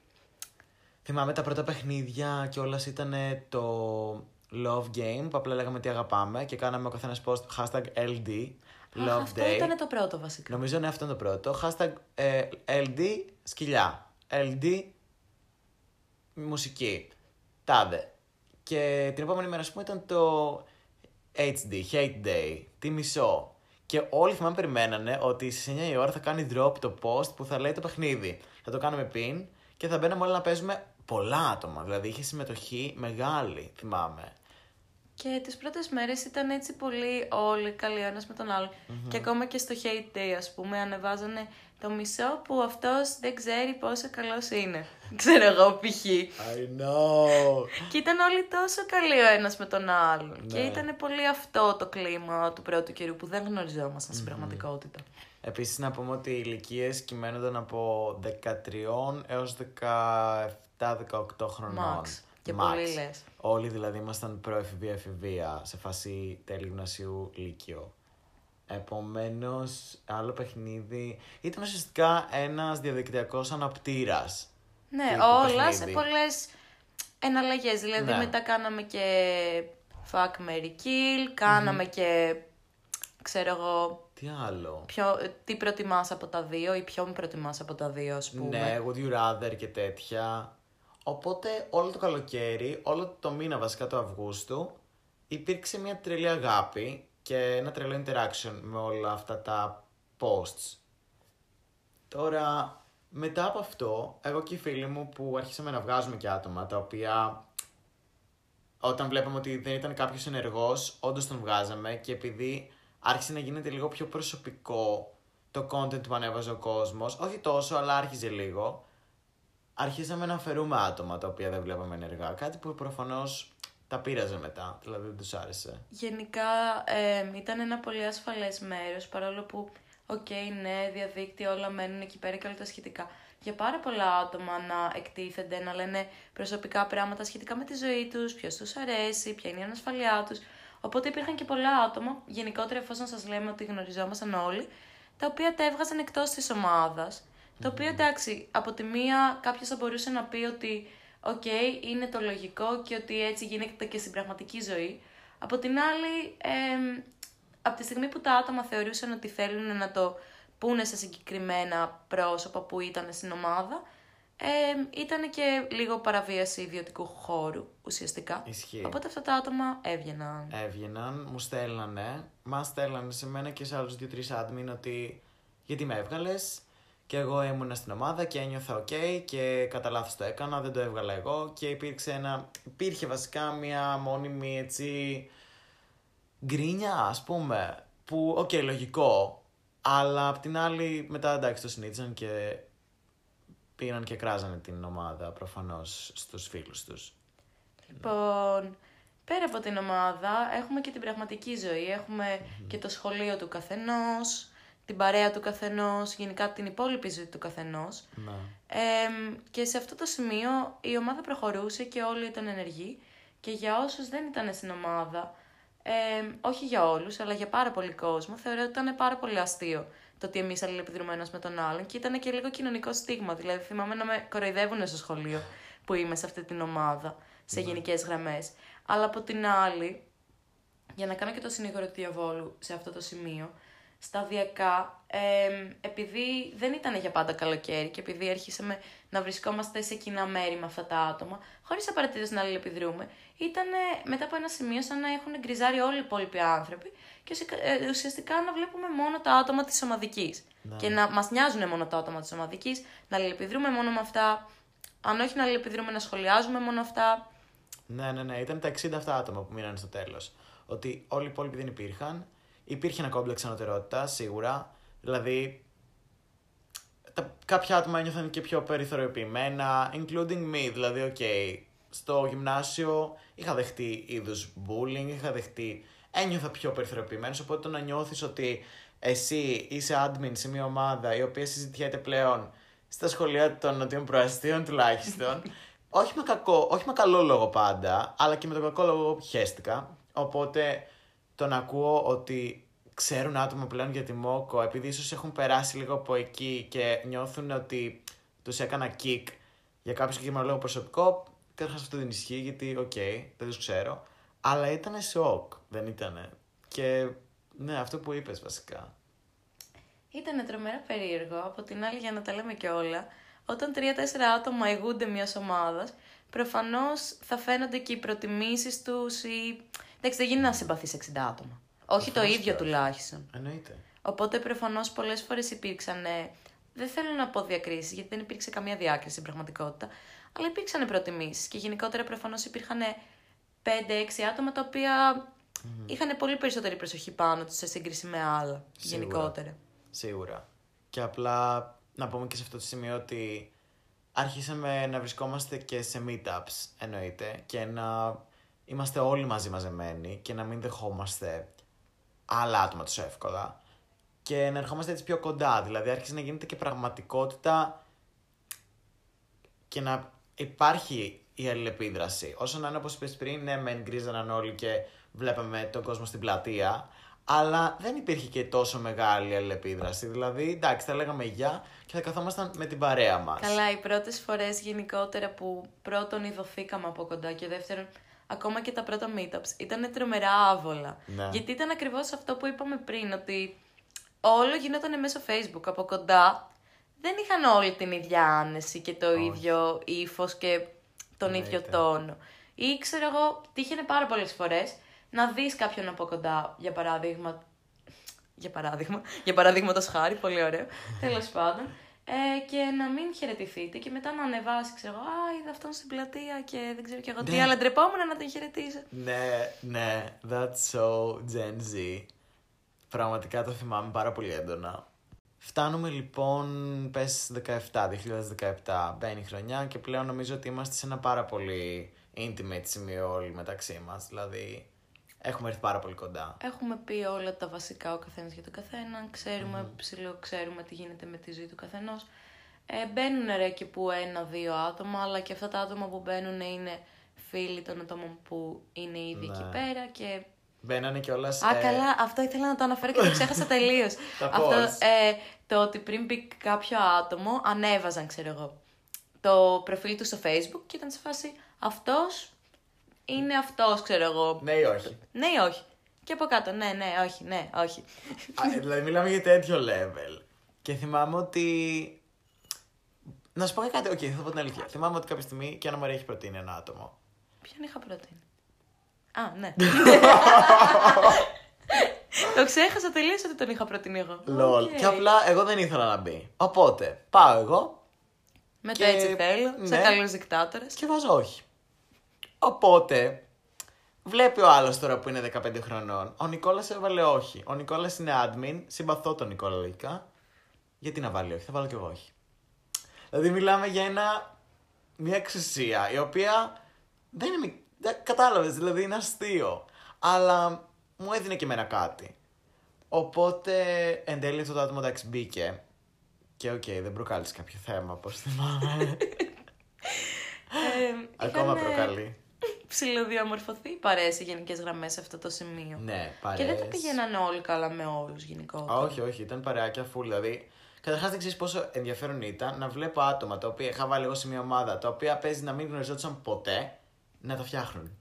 Θυμάμαι τα πρώτα παιχνίδια και όλας ήταν το love game που απλά λέγαμε τι αγαπάμε και κάναμε ο καθένας post hashtag LD. Αχ, Love αυτό Day. ήταν το πρώτο βασικά. Νομίζω ναι, αυτό είναι το πρώτο. Hashtag ε, LD σκυλιά. LD μουσική. Τάδε. Και την επόμενη μέρα, ας πούμε, ήταν το HD, Hate Day. Τι μισό. Και όλοι θυμάμαι περιμένανε ότι στι 9 η ώρα θα κάνει drop το post που θα λέει το παιχνίδι. Θα το κάνουμε pin και θα μπαίναμε όλοι να παίζουμε πολλά άτομα. Δηλαδή είχε συμμετοχή μεγάλη, θυμάμαι. Και τις πρώτες μέρες ήταν έτσι πολύ όλοι καλοί ο ένας με τον αλλον Και ακόμα και στο hate day, ας πούμε, ανεβάζανε το μισό που αυτός δεν ξέρει πόσο καλός είναι. Ξέρω εγώ, π.χ. I know. Και ήταν όλοι τόσο καλοί ο ένας με τον άλλον. Ναι. Και ήταν πολύ αυτό το κλίμα του πρώτου καιρού που δεν γνωριζόμασταν στην πραγματικότητα. Επίσης να πούμε ότι οι ηλικίες κυμαίνονταν από 13 έως 17-18 χρονών. Max. Και Max. πολύ λες. Όλοι δηλαδή ήμασταν προεφηβεία-εφηβεία σε φάση τέλη γνωσίου λύκειο. Επομένως, άλλο παιχνίδι ήταν ουσιαστικά ένας διαδικτυακός αναπτήρας. Ναι, τύπου όλα σε παιχνίδι. πολλές εναλλαγές. Δηλαδή Ναι. μετά κάναμε και fuck, Mary kill, κάναμε και, ξέρω εγώ, Τι άλλο; ποιο, τι προτιμάς από τα δύο ή ποιον προτιμάς από τα δύο, ας πούμε. Ναι, would you rather και τέτοια. Οπότε όλο το καλοκαίρι, όλο το μήνα βασικά του Αυγούστου, υπήρξε μια τρελή αγάπη και ένα τρελό interaction με όλα αυτά τα posts. Τώρα, μετά από αυτό, εγώ και οι φίλοι μου που αρχίσαμε να βγάζουμε και άτομα, τα οποία όταν βλέπαμε ότι δεν ήταν κάποιος ενεργός, όντως τον βγάζαμε και επειδή άρχισε να γίνεται λίγο πιο προσωπικό το content που ανέβαζε ο κόσμος, όχι τόσο, αλλά άρχιζε λίγο, αρχίσαμε να αφαιρούμε άτομα τα οποία δεν βλέπαμε ενεργά. Κάτι που προφανώς τα πείραζε μετά, δηλαδή δεν τους άρεσε. Γενικά ε, ήταν ένα πολύ ασφαλές μέρος, παρόλο που, οκ, ναι, διαδίκτυο, όλα μένουν εκεί πέρα και όλα τα σχετικά. για πάρα πολλά άτομα να εκτίθενται, να λένε προσωπικά πράγματα σχετικά με τη ζωή τους, ποιος τους αρέσει, ποια είναι η ανασφάλειά τους. Οπότε υπήρχαν και πολλά άτομα, γενικότερα εφόσον σας λέμε ότι γνωριζόμασταν όλοι, τα οποία τα έβγαζαν εκτός της ομάδας. Το οποίο εντάξει, από τη μία κάποιος θα μπορούσε να πει ότι οκ, είναι το λογικό και ότι έτσι γίνεται και στην πραγματική ζωή. Από την άλλη, ε, από τη στιγμή που τα άτομα θεωρούσαν ότι θέλουν να το πούνε σε συγκεκριμένα πρόσωπα που ήταν στην ομάδα, ε, ήταν και λίγο παραβίαση ιδιωτικού χώρου ουσιαστικά. Ισχύει. Οπότε αυτά τα άτομα έβγαιναν. Έβγαιναν, μου στέλνανε, μας στέλνανε σε μένα και σε άλλους δύο-τρεις admin ότι γιατί με έβγαλες; Και εγώ ήμουν στην ομάδα και ένιωθα ok και κατά λάθος το έκανα, δεν το έβγαλα εγώ και υπήρξε ένα, υπήρχε βασικά μια μόνιμη έτσι γκρίνια ας πούμε που οκ λογικό αλλά απ' την άλλη μετά εντάξει το συνήθισαν και πήγαν και κράζανε την ομάδα προφανώς στους φίλους τους. Λοιπόν, πέρα από την ομάδα έχουμε και την πραγματική ζωή. Έχουμε και το σχολείο του καθενός, την παρέα του καθενός, γενικά την υπόλοιπη ζωή του καθενός. Να. Ε, και σε αυτό το σημείο η ομάδα προχωρούσε και όλοι ήταν ενεργοί και για όσους δεν ήταν στην ομάδα, ε, όχι για όλους, αλλά για πάρα πολύ κόσμο, θεωρώ ότι ήταν πάρα πολύ αστείο το ότι εμείς αλληλεπιδρούμε ένα με τον άλλον και ήταν και λίγο κοινωνικό στίγμα. Δηλαδή, θυμάμαι να με κοροϊδεύουν στο σχολείο που είμαι σε αυτή την ομάδα, σε γενικές γραμμές. Αλλά από την άλλη, για να κάνω και το συνήγορο του διαβόλου σε αυτό το σημείο, σταδιακά, εμ, επειδή δεν ήταν για πάντα καλοκαίρι και επειδή αρχίσαμε να βρισκόμαστε σε κοινά μέρη με αυτά τα άτομα, χωρίς απαραίτητο να αλληλεπιδρούμε, ήταν μετά από ένα σημείο σαν να έχουν γκριζάρει όλοι οι υπόλοιποι άνθρωποι και ουσικα- ε, ουσιαστικά να βλέπουμε μόνο τα άτομα της ομαδικής. Και να μας νοιάζουν μόνο τα άτομα της ομαδικής, να αλληλεπιδρούμε μόνο με αυτά, αν όχι να αλληλεπιδρούμε να σχολιάζουμε μόνο αυτά. Ναι, ναι, ναι. Ήταν τα 60 αυτά άτομα που μείνανε στο τέλος. Ότι όλοι οι υπόλοιποι δεν υπήρχαν. Υπήρχε ένα κόμπλεξ ανωτερότητα, σίγουρα. Δηλαδή, τα, κάποια άτομα ένιωθαν και πιο περιθωριοποιημένα, including me. Δηλαδή, οκ, στο γυμνάσιο είχα δεχτεί είδους bullying, είχα δεχτεί. Ένιωθα πιο περιθωριοποιημένος. Οπότε το να νιώθεις ότι εσύ είσαι admin σε μια ομάδα η οποία συζητιέται πλέον στα σχολεία των νοτιών προαστίων τουλάχιστον. όχι, με κακό, όχι με καλό λόγο πάντα, αλλά και με τον κακό λόγο που χαίστηκα. Οπότε τον ακούω ότι ξέρουν άτομα πλέον για τη Μόκο, επειδή ίσως έχουν περάσει λίγο από εκεί και νιώθουν ότι τους έκανα kick για κάποιο συγκεκριμένο λόγο προσωπικό. Καταρχάς αυτό δεν ισχύει γιατί, οκ, δεν τους ξέρω. Αλλά ήταν σοκ, δεν ήτανε. Και ναι, αυτό που είπες βασικά. Ήταν τρομερά περίεργο. Από την άλλη, για να τα λέμε και όλα, όταν τρία-τέσσερα άτομα ηγούνται μιας ομάδας, προφανώς θα φαίνονται και οι προτιμήσεις τους. Ή... Εντάξει, δεν γίνει να συμπαθείς 60 άτομα. Όχι το Προφανώς ίδιο και όχι. τουλάχιστον. Εννοείται. Οπότε προφανώς πολλές φορές υπήρξαν. ε, Δεν θέλω να πω διακρίσεις, γιατί δεν υπήρξε καμία διάκριση στην πραγματικότητα. Αλλά υπήρξαν προτιμήσεις και γενικότερα προφανώς υπήρχαν 5-6 άτομα τα οποία είχαν πολύ περισσότερη προσοχή πάνω τους σε σύγκριση με άλλα. Σίγουρα. Γενικότερα. Σίγουρα. Και απλά να πούμε και σε αυτό το σημείο ότι άρχισαμε να βρισκόμαστε και σε meetups, εννοείται, και να είμαστε όλοι μαζί μαζεμένοι και να μην δεχόμαστε άλλα άτομα τόσο εύκολα. Και να ερχόμαστε έτσι πιο κοντά. Δηλαδή άρχισε να γίνεται και πραγματικότητα και να υπάρχει η αλληλεπίδραση. Όσο να είναι όπως είπες πριν, ναι, μεν γκρίζαναν όλοι και βλέπαμε τον κόσμο στην πλατεία, αλλά δεν υπήρχε και τόσο μεγάλη αλληλεπίδραση. Δηλαδή, εντάξει, θα λέγαμε γεια και θα καθόμασταν με την παρέα μας. Καλά, οι πρώτες φορές γενικότερα που πρώτον ειδωθήκαμε από κοντά και δεύτερον ακόμα και τα πρώτα meetups ήταν τρομερά άβολα. Ναι. Γιατί ήταν ακριβώς αυτό που είπαμε πριν, ότι όλο γινόταν μέσω Facebook από κοντά. Δεν είχαν όλη την ίδια άνεση και το ίδιο ύφος και τον ίδιο Εννοείται. τόνο. Ή ξέρω εγώ, τύχαινε πάρα πολλές φορές να δεις κάποιον από κοντά, για παράδειγμα. Για παράδειγμα, για παραδείγματο χάρη, πολύ ωραίο. Τέλος πάντων. Ε, και να μην χαιρετηθείτε και μετά να ανεβάσει, ξέρω εγώ, Α, είδα αυτόν στην πλατεία και δεν ξέρω κι εγώ τι, Ναι. αλλά ντρεπόμουν να τον χαιρετήσω. Ναι, ναι, that's so Gen Z. Πραγματικά το θυμάμαι πάρα πολύ έντονα. Φτάνουμε λοιπόν, πες 17, 2017, μπαίνει η χρονιά και πλέον νομίζω ότι είμαστε σε ένα πάρα πολύ intimate σημείο όλοι μεταξύ μας. Δηλαδή, έχουμε έρθει πάρα πολύ κοντά. Έχουμε πει όλα τα βασικά ο καθένας για τον καθέναν, ξέρουμε, ψηλό ξέρουμε τι γίνεται με τη ζωή του καθενός. Ε, μπαίνουν ρε και που ένα-δύο άτομα, αλλά και αυτά τα άτομα που μπαίνουν είναι φίλοι των ατόμων που είναι ήδη εκεί Ναι. πέρα και Μπαίνανε κιόλας. Α, καλά, αυτό ήθελα να το αναφέρω και το ξέχασα τελείως. Τα αυτό, πώς; ε, το ότι πριν μπει κάποιο άτομο, ανέβαζαν, ξέρω εγώ, το προφίλ του στο facebook και ήταν σε φάση αυτός είναι αυτός, ξέρω εγώ. Ναι ή όχι; Ναι ή όχι. Και από κάτω, ναι, ναι, όχι, ναι, όχι. Α, δηλαδή μιλάμε για τέτοιο level. Και θυμάμαι ότι. Να σου πω κάτι, οκ, θα πω την αλήθεια. Θυμάμαι ότι κάποια στιγμή και η Άννα Μαρία έχει προτείνει ένα άτομο. Ποιον είχα προτείνει; Α, ναι. το ξέχασα τελείω ότι τον είχα προτείνει εγώ. Lol. Ok. Και απλά εγώ δεν ήθελα να μπει. Οπότε πάω εγώ Με το και- έτσι θέλω, σε ναι. καλούς δικτάτορες. και βάζω όχι. Οπότε βλέπει ο άλλος τώρα που είναι 15 χρονών. Ο Νικόλας έβαλε όχι. Ο Νικόλας είναι admin. Συμπαθώ τον Νικόλα λογικά. Γιατί να βάλει όχι, θα βάλω κι εγώ όχι. Δηλαδή μιλάμε για ένα, μια εξουσία η οποία δεν είναι. μικ- δεν- Κατάλαβες, δηλαδή είναι αστείο. Αλλά μου έδινε και εμένα κάτι. Οπότε εν τέλει αυτό το άτομο εντάξει μπήκε. Και οκ, δεν προκάλεσε κάποιο θέμα, όπως θυμάμαι. Ε, Ακόμα είχαν, ε, προκαλεί. Ψιλοδιαμορφωθεί οι παρέες σε γενικές γραμμές σε αυτό το σημείο. Ναι, Και δεν τα παρέες. πηγαίνανε όλοι καλά με όλους γενικότερα. Α, όχι, όχι, ήταν παρεάκια full. Δηλαδή, καταρχάς δεν ξέρεις πόσο ενδιαφέρον ήταν να βλέπω άτομα τα οποία είχα βάλει εγώ σε μια ομάδα, τα οποία παίζει να μην γνωριζόντουσαν ποτέ, να τα φτιάχνουν.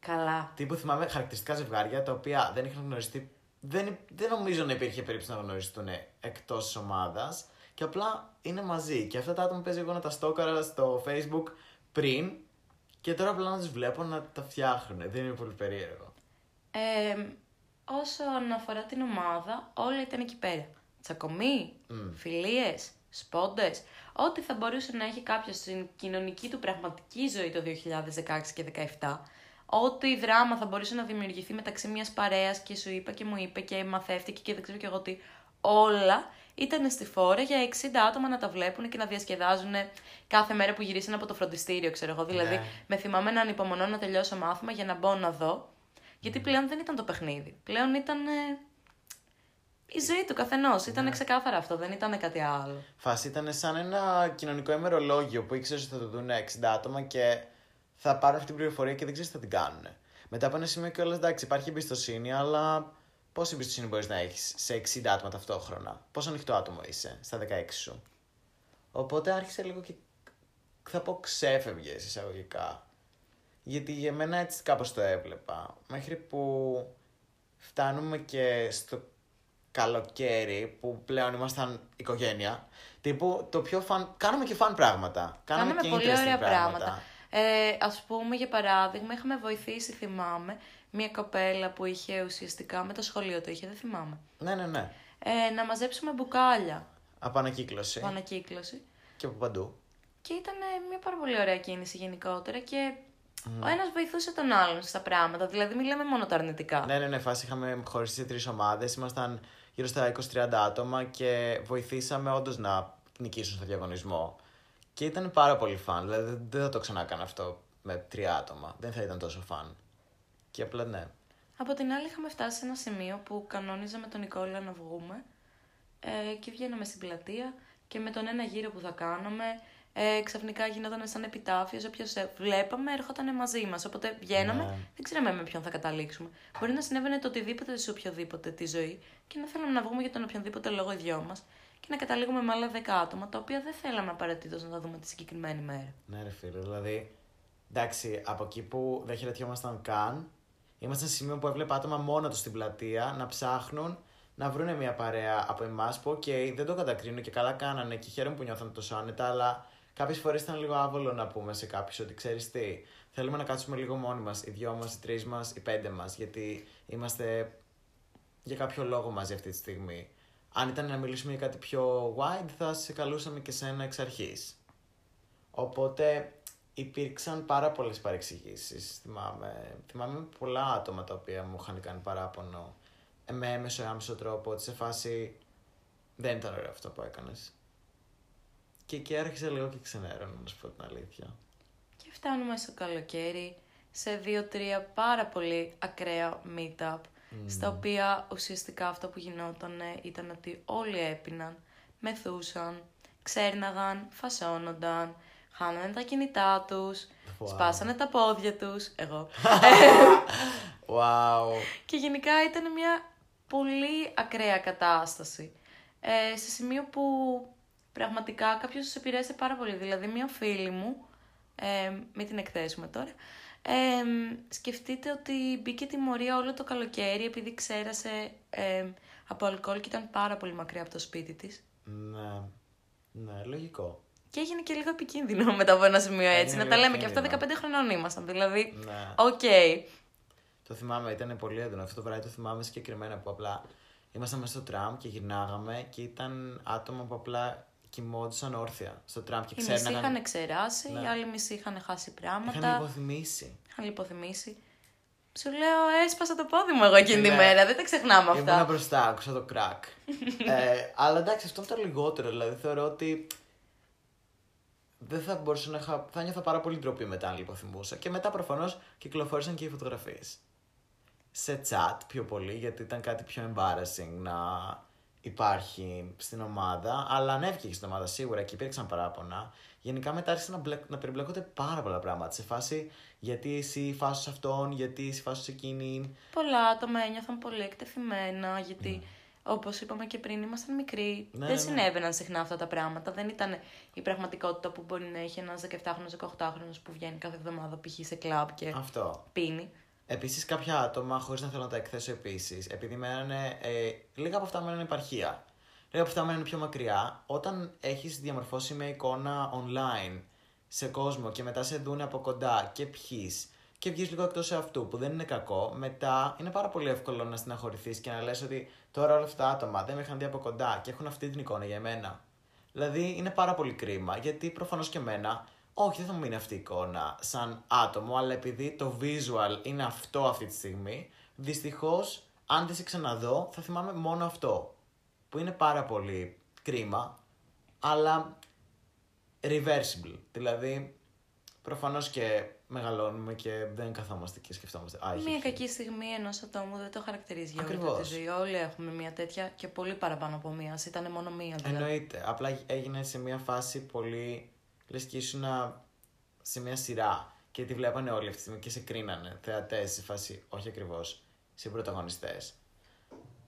Καλά. Τύπου θυμάμαι χαρακτηριστικά ζευγάρια τα οποία δεν είχαν γνωριστεί. Δεν, δεν νομίζω να υπήρχε περίπτωση να γνωριστούν εκτός ομάδας και απλά είναι μαζί. Και αυτά τα άτομα παίζει εγώ να τα στόκαρα στο Facebook πριν και τώρα απλά να του βλέπω να τα φτιάχνουν. Δεν είναι πολύ περίεργο. Ε, όσον αφορά την ομάδα, όλα ήταν εκεί πέρα. Τσακωμοί, Μμ. φιλίες, σπόντες, ό,τι θα μπορούσε να έχει κάποιος στην κοινωνική του πραγματική ζωή το 2016 και 2017, ό,τι δράμα θα μπορούσε να δημιουργηθεί μεταξύ μιας παρέας και σου είπα και μου είπε και μαθεύτηκε και δεν ξέρω και εγώ τι, όλα ήταν στη φόρα για 60 άτομα να τα βλέπουν και να διασκεδάζουν κάθε μέρα που γυρίσαν από το φροντιστήριο, ξέρω εγώ. Δηλαδή, Ναι. με θυμάμαι να ανυπομονώ να τελειώσω μάθημα για να μπω να δω. Γιατί πλέον δεν ήταν το παιχνίδι. Πλέον ήταν ε, η ζωή του καθενός. Ήταν ξεκάθαρα αυτό, δεν ήταν κάτι άλλο. Φάση ήταν σαν ένα κοινωνικό ημερολόγιο που ήξερες ότι θα το δουν 60 άτομα και θα πάρουν αυτή την πληροφορία και δεν ξέρεις τι θα την κάνουν. Μετά από ένα σημείο και όλα εντάξει, υπάρχει εμπιστοσύνη, αλλά πόση εμπιστοσύνη μπορείς να έχεις σε 60 άτομα ταυτόχρονα; Πόσο ανοιχτό άτομο είσαι στα 16 σου; Οπότε άρχισε λίγο και θα πω ξέφευγε εισαγωγικά. Γιατί για μένα έτσι κάπως το έβλεπα. Μέχρι που φτάνουμε και στο καλοκαίρι που πλέον ήμασταν οικογένεια. Τύπου το πιο φαν. Κάναμε και φαν πράγματα. Κάναμε, Κάναμε και πολύ interesting ωραία πράγματα. Ε, ας πούμε, για παράδειγμα, είχαμε βοηθήσει, θυμάμαι, μια κοπέλα που είχε ουσιαστικά με το σχολείο το είχε, δεν θυμάμαι. Ναι, ναι, ναι. Ε, να μαζέψουμε μπουκάλια Από ανακύκλωση. από ανακύκλωση. Και από παντού. Και ήταν ε, μια πάρα πολύ ωραία κίνηση γενικότερα και ο ένας βοηθούσε τον άλλον στα πράγματα. Δηλαδή, μιλάμε μόνο τα αρνητικά. Ναι, ναι, ναι. Φάση είχαμε χωριστεί σε τρεις ομάδες. Ήμασταν γύρω στα 20-30 άτομα και βοηθήσαμε όντως να νικήσουν στο διαγωνισμό. Και ήταν πάρα πολύ φαν. Δηλαδή δεν θα το ξανά έκανα αυτό με τρία άτομα. Δεν θα ήταν τόσο φαν. Και απλά ναι. Από την άλλη, είχαμε φτάσει σε ένα σημείο που κανόνιζα με τον Νικόλα να βγούμε ε, και βγαίναμε στην πλατεία και με τον ένα γύρο που θα κάναμε ε, ξαφνικά γινόταν σαν επιτάφιος, όποιος ε, βλέπαμε έρχονταν μαζί μας, οπότε βγαίναμε, Ναι. δεν ξέραμε με ποιον θα καταλήξουμε. Μπορεί να συνέβαινε το οτιδήποτε σε οποιοδήποτε τη ζωή και να θέλαμε να βγούμε για τον οποιονδήποτε λόγο οι δυο μας και να καταλήγουμε με άλλα δέκα άτομα, τα οποία δεν θέλαμε απαραίτητος να τα δούμε τη συγκεκριμένη μέρα. Ναι, ρε φίλε. Δηλαδή, εντάξει, από εκεί που δεν χαιρετιόμασταν καν, ήμασταν σε σημείο που έβλεπα άτομα μόνο τους στην πλατεία να ψάχνουν να βρουν μια παρέα από εμάς που, οκ, δεν το κατακρίνω και καλά κάνανε και χαίρομαι που νιώθαν τόσο άνετα, αλλά κάποιες φορές ήταν λίγο άβολο να πούμε σε κάποιους ότι ξέρεις τι, θέλουμε να κάτσουμε λίγο μόνοι μας, οι δυο μας, οι τρεις μας, οι πέντε μας, γιατί είμαστε για κάποιο λόγο μαζί αυτή τη στιγμή. Αν ήταν να μιλήσουμε για κάτι πιο wide, θα σε καλούσαμε και σένα εξ αρχής. Οπότε υπήρξαν πάρα πολλές παρεξηγήσεις. Θυμάμαι, θυμάμαι πολλά άτομα τα οποία μου είχαν κάνει παράπονο ε, με έμεσο ή άμεσο τρόπο ότι σε φάση δεν ήταν ωραίο αυτό που έκανες. Και εκεί άρχισε λίγο και ξενέρωνα, να σου πω την αλήθεια. Και φτάνουμε στο καλοκαίρι σε δύο-τρία πάρα πολύ ακραία meetup, στα οποία ουσιαστικά αυτό που γινόταν ήταν ότι όλοι έπιναν, μεθούσαν, ξέρναγαν, φασώνονταν, χάνανε τα κινητά τους, Wow. σπάσανε τα πόδια τους, εγώ. Wow. και γενικά ήταν μια πολύ ακραία κατάσταση. Ε, σε σημείο που πραγματικά κάποιος τους επηρέασε πάρα πολύ. Δηλαδή μια φίλη μου, ε, μην την εκθέσουμε τώρα, ε, σκεφτείτε ότι μπήκε τιμωρία όλο το καλοκαίρι επειδή ξέρασε ε, από αλκοόλ και ήταν πάρα πολύ μακριά από το σπίτι της. Ναι. Ναι, λογικό. Και έγινε και λίγο επικίνδυνο μετά από ένα σημείο έτσι. Έγινε να τα λίγο λέμε και αυτά 15 επικίνδυνο. χρονών ήμασταν. Δηλαδή, Ναι. οκ. Το θυμάμαι, ήταν πολύ έντονο. Αυτό το βράδυ το θυμάμαι συγκεκριμένα που απλά ήμασταν μέσα στο τραμ και γυρνάγαμε και ήταν άτομα που απλά κοιμόντουσαν όρθια στο τραμ και Οι μισοί ξέρναγαν. είχαν ξεράσει, Ναι. οι άλλοι μισοί είχαν χάσει Είχαν πράγματα. λιποθυμήσει. Είχαν λιποθυμήσει. Σου λέω, έσπασα το πόδι μου εγώ εκείνη τη Ναι. μέρα. Δεν τα ξεχνάμε Ήμουνα αυτά. μπροστά, άκουσα το κρακ. ε, αλλά εντάξει, αυτό είναι το λιγότερο. Δηλαδή θεωρώ ότι δεν θα μπορούσα να είχα. Θα νιώθω πάρα πολύ ντροπή μετά αν λιποθυμούσα. Και μετά προφανώς κυκλοφόρησαν και οι φωτογραφίες. Σε chat πιο πολύ, γιατί ήταν κάτι πιο embarrassing να υπάρχει στην ομάδα. Αλλά ανέβηκε και στην ομάδα σίγουρα και υπήρξαν παράπονα. Γενικά μετά άρχισαν να, μπλεκ, να περιμπλέκονται πάρα πολλά πράγματα. Σε φάση γιατί εσύ φάσου αυτόν, γιατί εσύ φάσου εκείνη. Πολλά άτομα ένιωθαν πολύ εκτεθειμένα, γιατί όπως είπαμε και πριν, ήμασταν μικροί. Ναι, δεν ναι, ναι. συνέβαιναν συχνά αυτά τα πράγματα. Δεν ήταν η πραγματικότητα που μπορεί να έχει ένας 17χρονο, 18χρονο που βγαίνει κάθε εβδομάδα π.χ. σε κλαμπ και Αυτό. πίνει. Επίσης, κάποια άτομα, χωρίς να θέλω να τα εκθέσω επίσης, επειδή μένανε. Ε, λίγα από αυτά μένουν επαρχία. Λίγα από αυτά μένουν πιο μακριά. Όταν έχεις διαμορφώσει μια εικόνα online σε κόσμο και μετά σε δουν από κοντά και πιεις και βγεις λίγο εκτός αυτού, που δεν είναι κακό, μετά είναι πάρα πολύ εύκολο να στεναχωρηθείς και να λες ότι τώρα όλα αυτά τα άτομα δεν με είχαν δει από κοντά και έχουν αυτή την εικόνα για μένα. Δηλαδή είναι πάρα πολύ κρίμα γιατί προφανώς και εμένα, όχι δεν θα μου μείνει αυτή η εικόνα σαν άτομο, αλλά επειδή το visual είναι αυτό αυτή τη στιγμή, δυστυχώς αν δεν σε ξαναδώ θα θυμάμαι μόνο αυτό. Που είναι πάρα πολύ κρίμα, αλλά reversible. Δηλαδή, προφανώς και μεγαλώνουμε και δεν καθόμαστε και σκεφτόμαστε. Α, έχει, Μία έχει. κακή στιγμή ενός ατόμου δεν το χαρακτηρίζει για όλη του τη Ακριβώς. ζωή. Όλοι έχουμε μία τέτοια και πολύ παραπάνω από μία. Ας Ήταν μόνο μία δηλαδή. Εννοείται. Απλά έγινε σε μια φάση πολύ. λες και ήσουν σε μια σειρά και τη βλέπανε όλοι αυτή τη στιγμή και σε κρίνανε. Θεατές σε φάση, όχι ακριβώς, σε πρωταγωνιστές.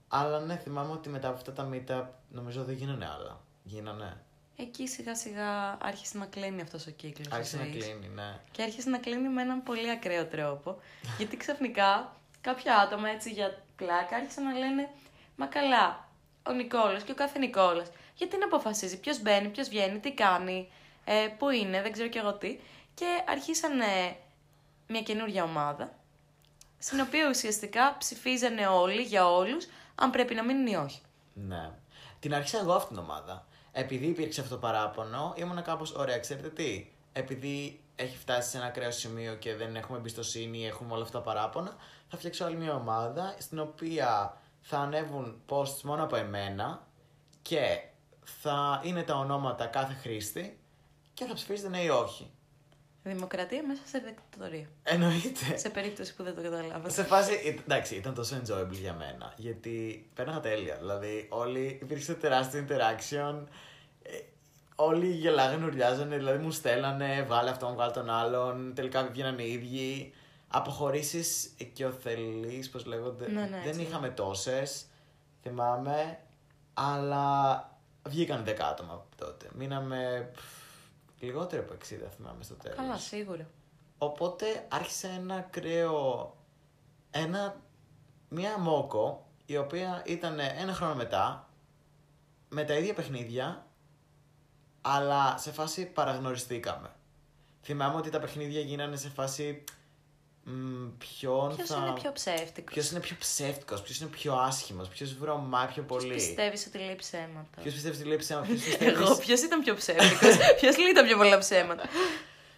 Αλλά ναι, θυμάμαι ότι μετά από αυτά τα meetup νομίζω δεν γίνανε άλλα. Γίνανε. Εκεί σιγά σιγά άρχισε να κλείνει αυτός ο κύκλος. Άρχισε να κλείνει, ναι. Και άρχισε να κλείνει με έναν πολύ ακραίο τρόπο. γιατί ξαφνικά κάποια άτομα έτσι για πλάκα άρχισαν να λένε Μα καλά, ο Νικόλας και ο κάθε Νικόλας. Γιατί να αποφασίζει ποιος μπαίνει, ποιος βγαίνει, τι κάνει, ε, πού είναι, δεν ξέρω κι εγώ τι. Και αρχίσανε μια καινούργια ομάδα, στην οποία ουσιαστικά ψηφίζανε όλοι για όλους αν πρέπει να μείνουν ή όχι. Ναι. Την άρχισα εγώ αυτήν την ομάδα. Επειδή υπήρξε αυτό το παράπονο, ήμουν κάπως ωραία, ξέρετε τι; Επειδή έχει φτάσει σε ένα ακραίο σημείο και δεν έχουμε εμπιστοσύνη, έχουμε όλα αυτά τα παράπονα, θα φτιάξω άλλη μια ομάδα στην οποία θα ανέβουν posts μόνο από εμένα και θα είναι τα ονόματα κάθε χρήστη και θα ψηφίζετε ναι ή όχι. Δημοκρατία μέσα σε δικτατορία. Εννοείται. σε περίπτωση που δεν το καταλάβατε. Σε φάση, ε, εντάξει, ήταν τόσο enjoyable για μένα. Γιατί πέραγα τέλεια. Δηλαδή, όλοι υπήρξε τεράστιο interaction. ε, όλοι γελάγανε, ουρλιάζανε, δηλαδή μου στέλνανε, βάλε αυτόν, βάλε τον άλλον. Τελικά βγαίναν οι ίδιοι. Αποχωρήσεις οικειοθελείς, πώς λέγονται. Ναι, ναι, δεν έτσι. είχαμε τόσες. Θυμάμαι. Αλλά βγήκαν 10 άτομα από τότε. Μείναμε πφ, λιγότερο από 60, θυμάμαι στο τέλος. Καλά, σίγουρα. Οπότε άρχισε ένα ακραίο. Ένα. Μία μόκο η οποία ήταν ένα χρόνο μετά με τα ίδια παιχνίδια αλλά σε φάση παραγνωριστήκαμε. Θυμάμαι ότι τα παιχνίδια γίνανε σε φάση. Μ, ποιον Ποιος θα... είναι πιο ψεύτικος; Ποιος είναι πιο ψεύτικος, ποιος είναι πιο άσχημος, ποιος βρωμάει πιο Ποιος πολύ. πιστεύεις ότι λέει ψέματα; Ποιος πιστεύεις ότι λέει ψέμα, ποιος πιστεύει. Εγώ, ποιος ήταν πιο ψεύτικος; ποιος λέει τα πιο πολλά ψέματα;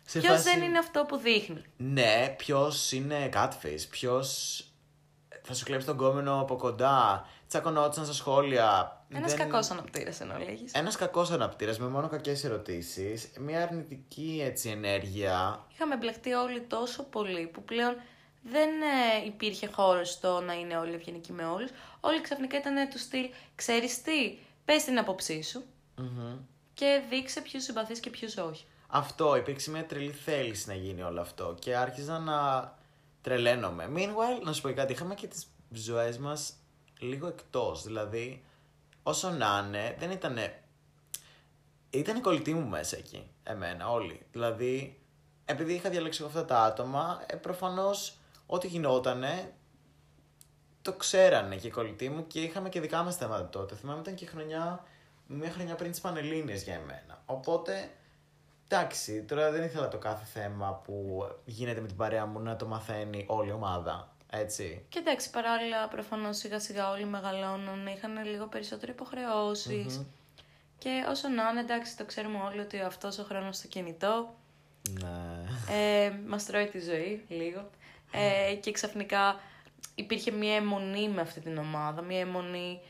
σε Ποιος φάση- δεν είναι αυτό που δείχνει; Ναι, ποιος είναι catface, ποιο θα σου κλέψει τον κόμενο από κοντά, τσακωνόντουσαν στα σχόλια. Ένας Δεν- κακός αναπτήρας ενώ λέγει. Ένας κακός αναπτήρας με μόνο κακές ερωτήσεις, μια αρνητική έτσι ενέργεια. Είχαμε μπλεχτεί όλοι τόσο πολύ που πλέον δεν ε, υπήρχε χώρος στο να είναι όλοι ευγενικοί με όλους. Όλοι ξαφνικά ήταν του στυλ, ξέρεις τι, πες την άποψή σου. Μμμ. και δείξε ποιους συμπαθείς και ποιους όχι. Αυτό, υπήρξε μια τρελή θέληση να γίνει όλο αυτό και άρχιζα να τρελαίνομαι. Meanwhile, να σου πω κάτι, είχαμε και τις ζωές μας λίγο εκτός, δηλαδή όσο να είναι, δεν ήταν. Ήταν η κολλητή μου μέσα εκεί, εμένα, όλοι. Δηλαδή, επειδή είχα διαλέξει εγώ αυτά τα άτομα, ε, προφανώς ό,τι γινότανε το ξέρανε και οι κολλητοί μου και είχαμε και δικά μας θέματα τότε. Θυμάμαι ήταν και χρονιά, μια χρονιά πριν τις Πανελλήνιες για εμένα. Οπότε, εντάξει, τώρα δεν ήθελα το κάθε θέμα που γίνεται με την παρέα μου να το μαθαίνει όλη η ομάδα. Έτσι. Και εντάξει, παράλληλα προφανώς σιγά σιγά όλοι μεγαλώνουν, είχαν λίγο περισσότερο υποχρεώσεις. Και όσο να είναι, εντάξει, το ξέρουμε όλοι ότι αυτός ο χρόνος στο κινητό Ναι. ε, μας τρώει τη ζωή λίγο. Ε, και ξαφνικά υπήρχε μια αιμονή με αυτή την ομάδα, μια αιμονή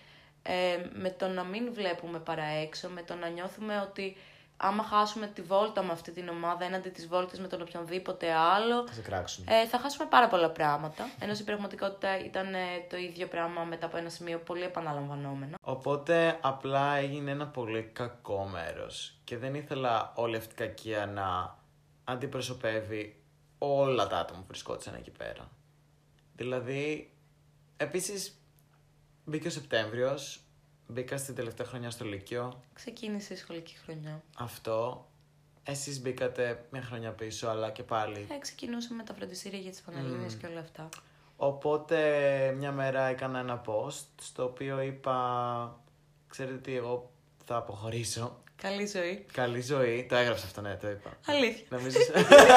ε, με το να μην βλέπουμε παρά έξω, με το να νιώθουμε ότι άμα χάσουμε τη βόλτα με αυτή την ομάδα έναντι της βόλτας με τον οποιονδήποτε άλλο, Θα σε κράξουν. ε, θα χάσουμε πάρα πολλά πράγματα. Ενώ στην πραγματικότητα ήταν ε, το ίδιο πράγμα μετά από ένα σημείο πολύ επαναλαμβανόμενο. Οπότε απλά έγινε ένα πολύ κακό μέρος και δεν ήθελα όλη αυτή η κακία να αντιπροσωπεύει όλα τα άτομα που βρισκόντουσαν εκεί πέρα. Δηλαδή, επίσης μπήκε ο Σεπτέμβριος, μπήκα στην τελευταία χρονιά στο Λύκειο, Ξεκίνησε η σχολική χρονιά. αυτό. Εσείς μπήκατε μια χρονιά πίσω, αλλά και πάλι. Ε, ξεκινούσαμε τα φροντιστήρια για τις Πανελλήνιες και όλα αυτά. Οπότε μια μέρα έκανα ένα post, στο οποίο είπα, ξέρετε τι, εγώ θα αποχωρήσω. Καλή ζωή. Καλή ζωή. Το έγραψα αυτό, ναι, το είπα. Αλήθεια. Νομίζω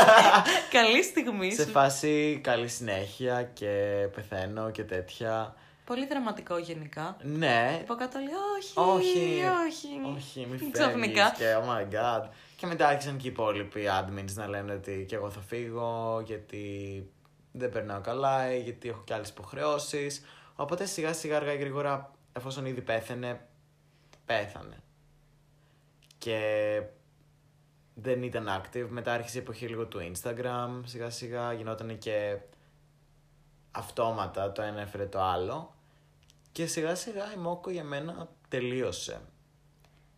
Καλή στιγμή σε σου. φάση καλή συνέχεια και πεθαίνω και τέτοια. Πολύ δραματικό γενικά. Ναι, Από κάτω λέει όχι, όχι, όχι. όχι, μη Ξαφνικά. φεύγεις και oh my god. Και μετά άρχισαν και οι υπόλοιποι admins να λένε ότι και εγώ θα φύγω, γιατί δεν περνάω καλά, ή γιατί έχω και άλλες υποχρεώσεις. Οπότε σιγά σιγά αργά ή γρήγορα, εφόσον ήδη πέθανε, πέθανε. Και δεν ήταν active. Μετά άρχισε η εποχή λίγο του Instagram. Σιγά σιγά γινόταν και αυτόματα το ένα έφερε το άλλο. Και σιγά σιγά η Μόκο για μένα τελείωσε.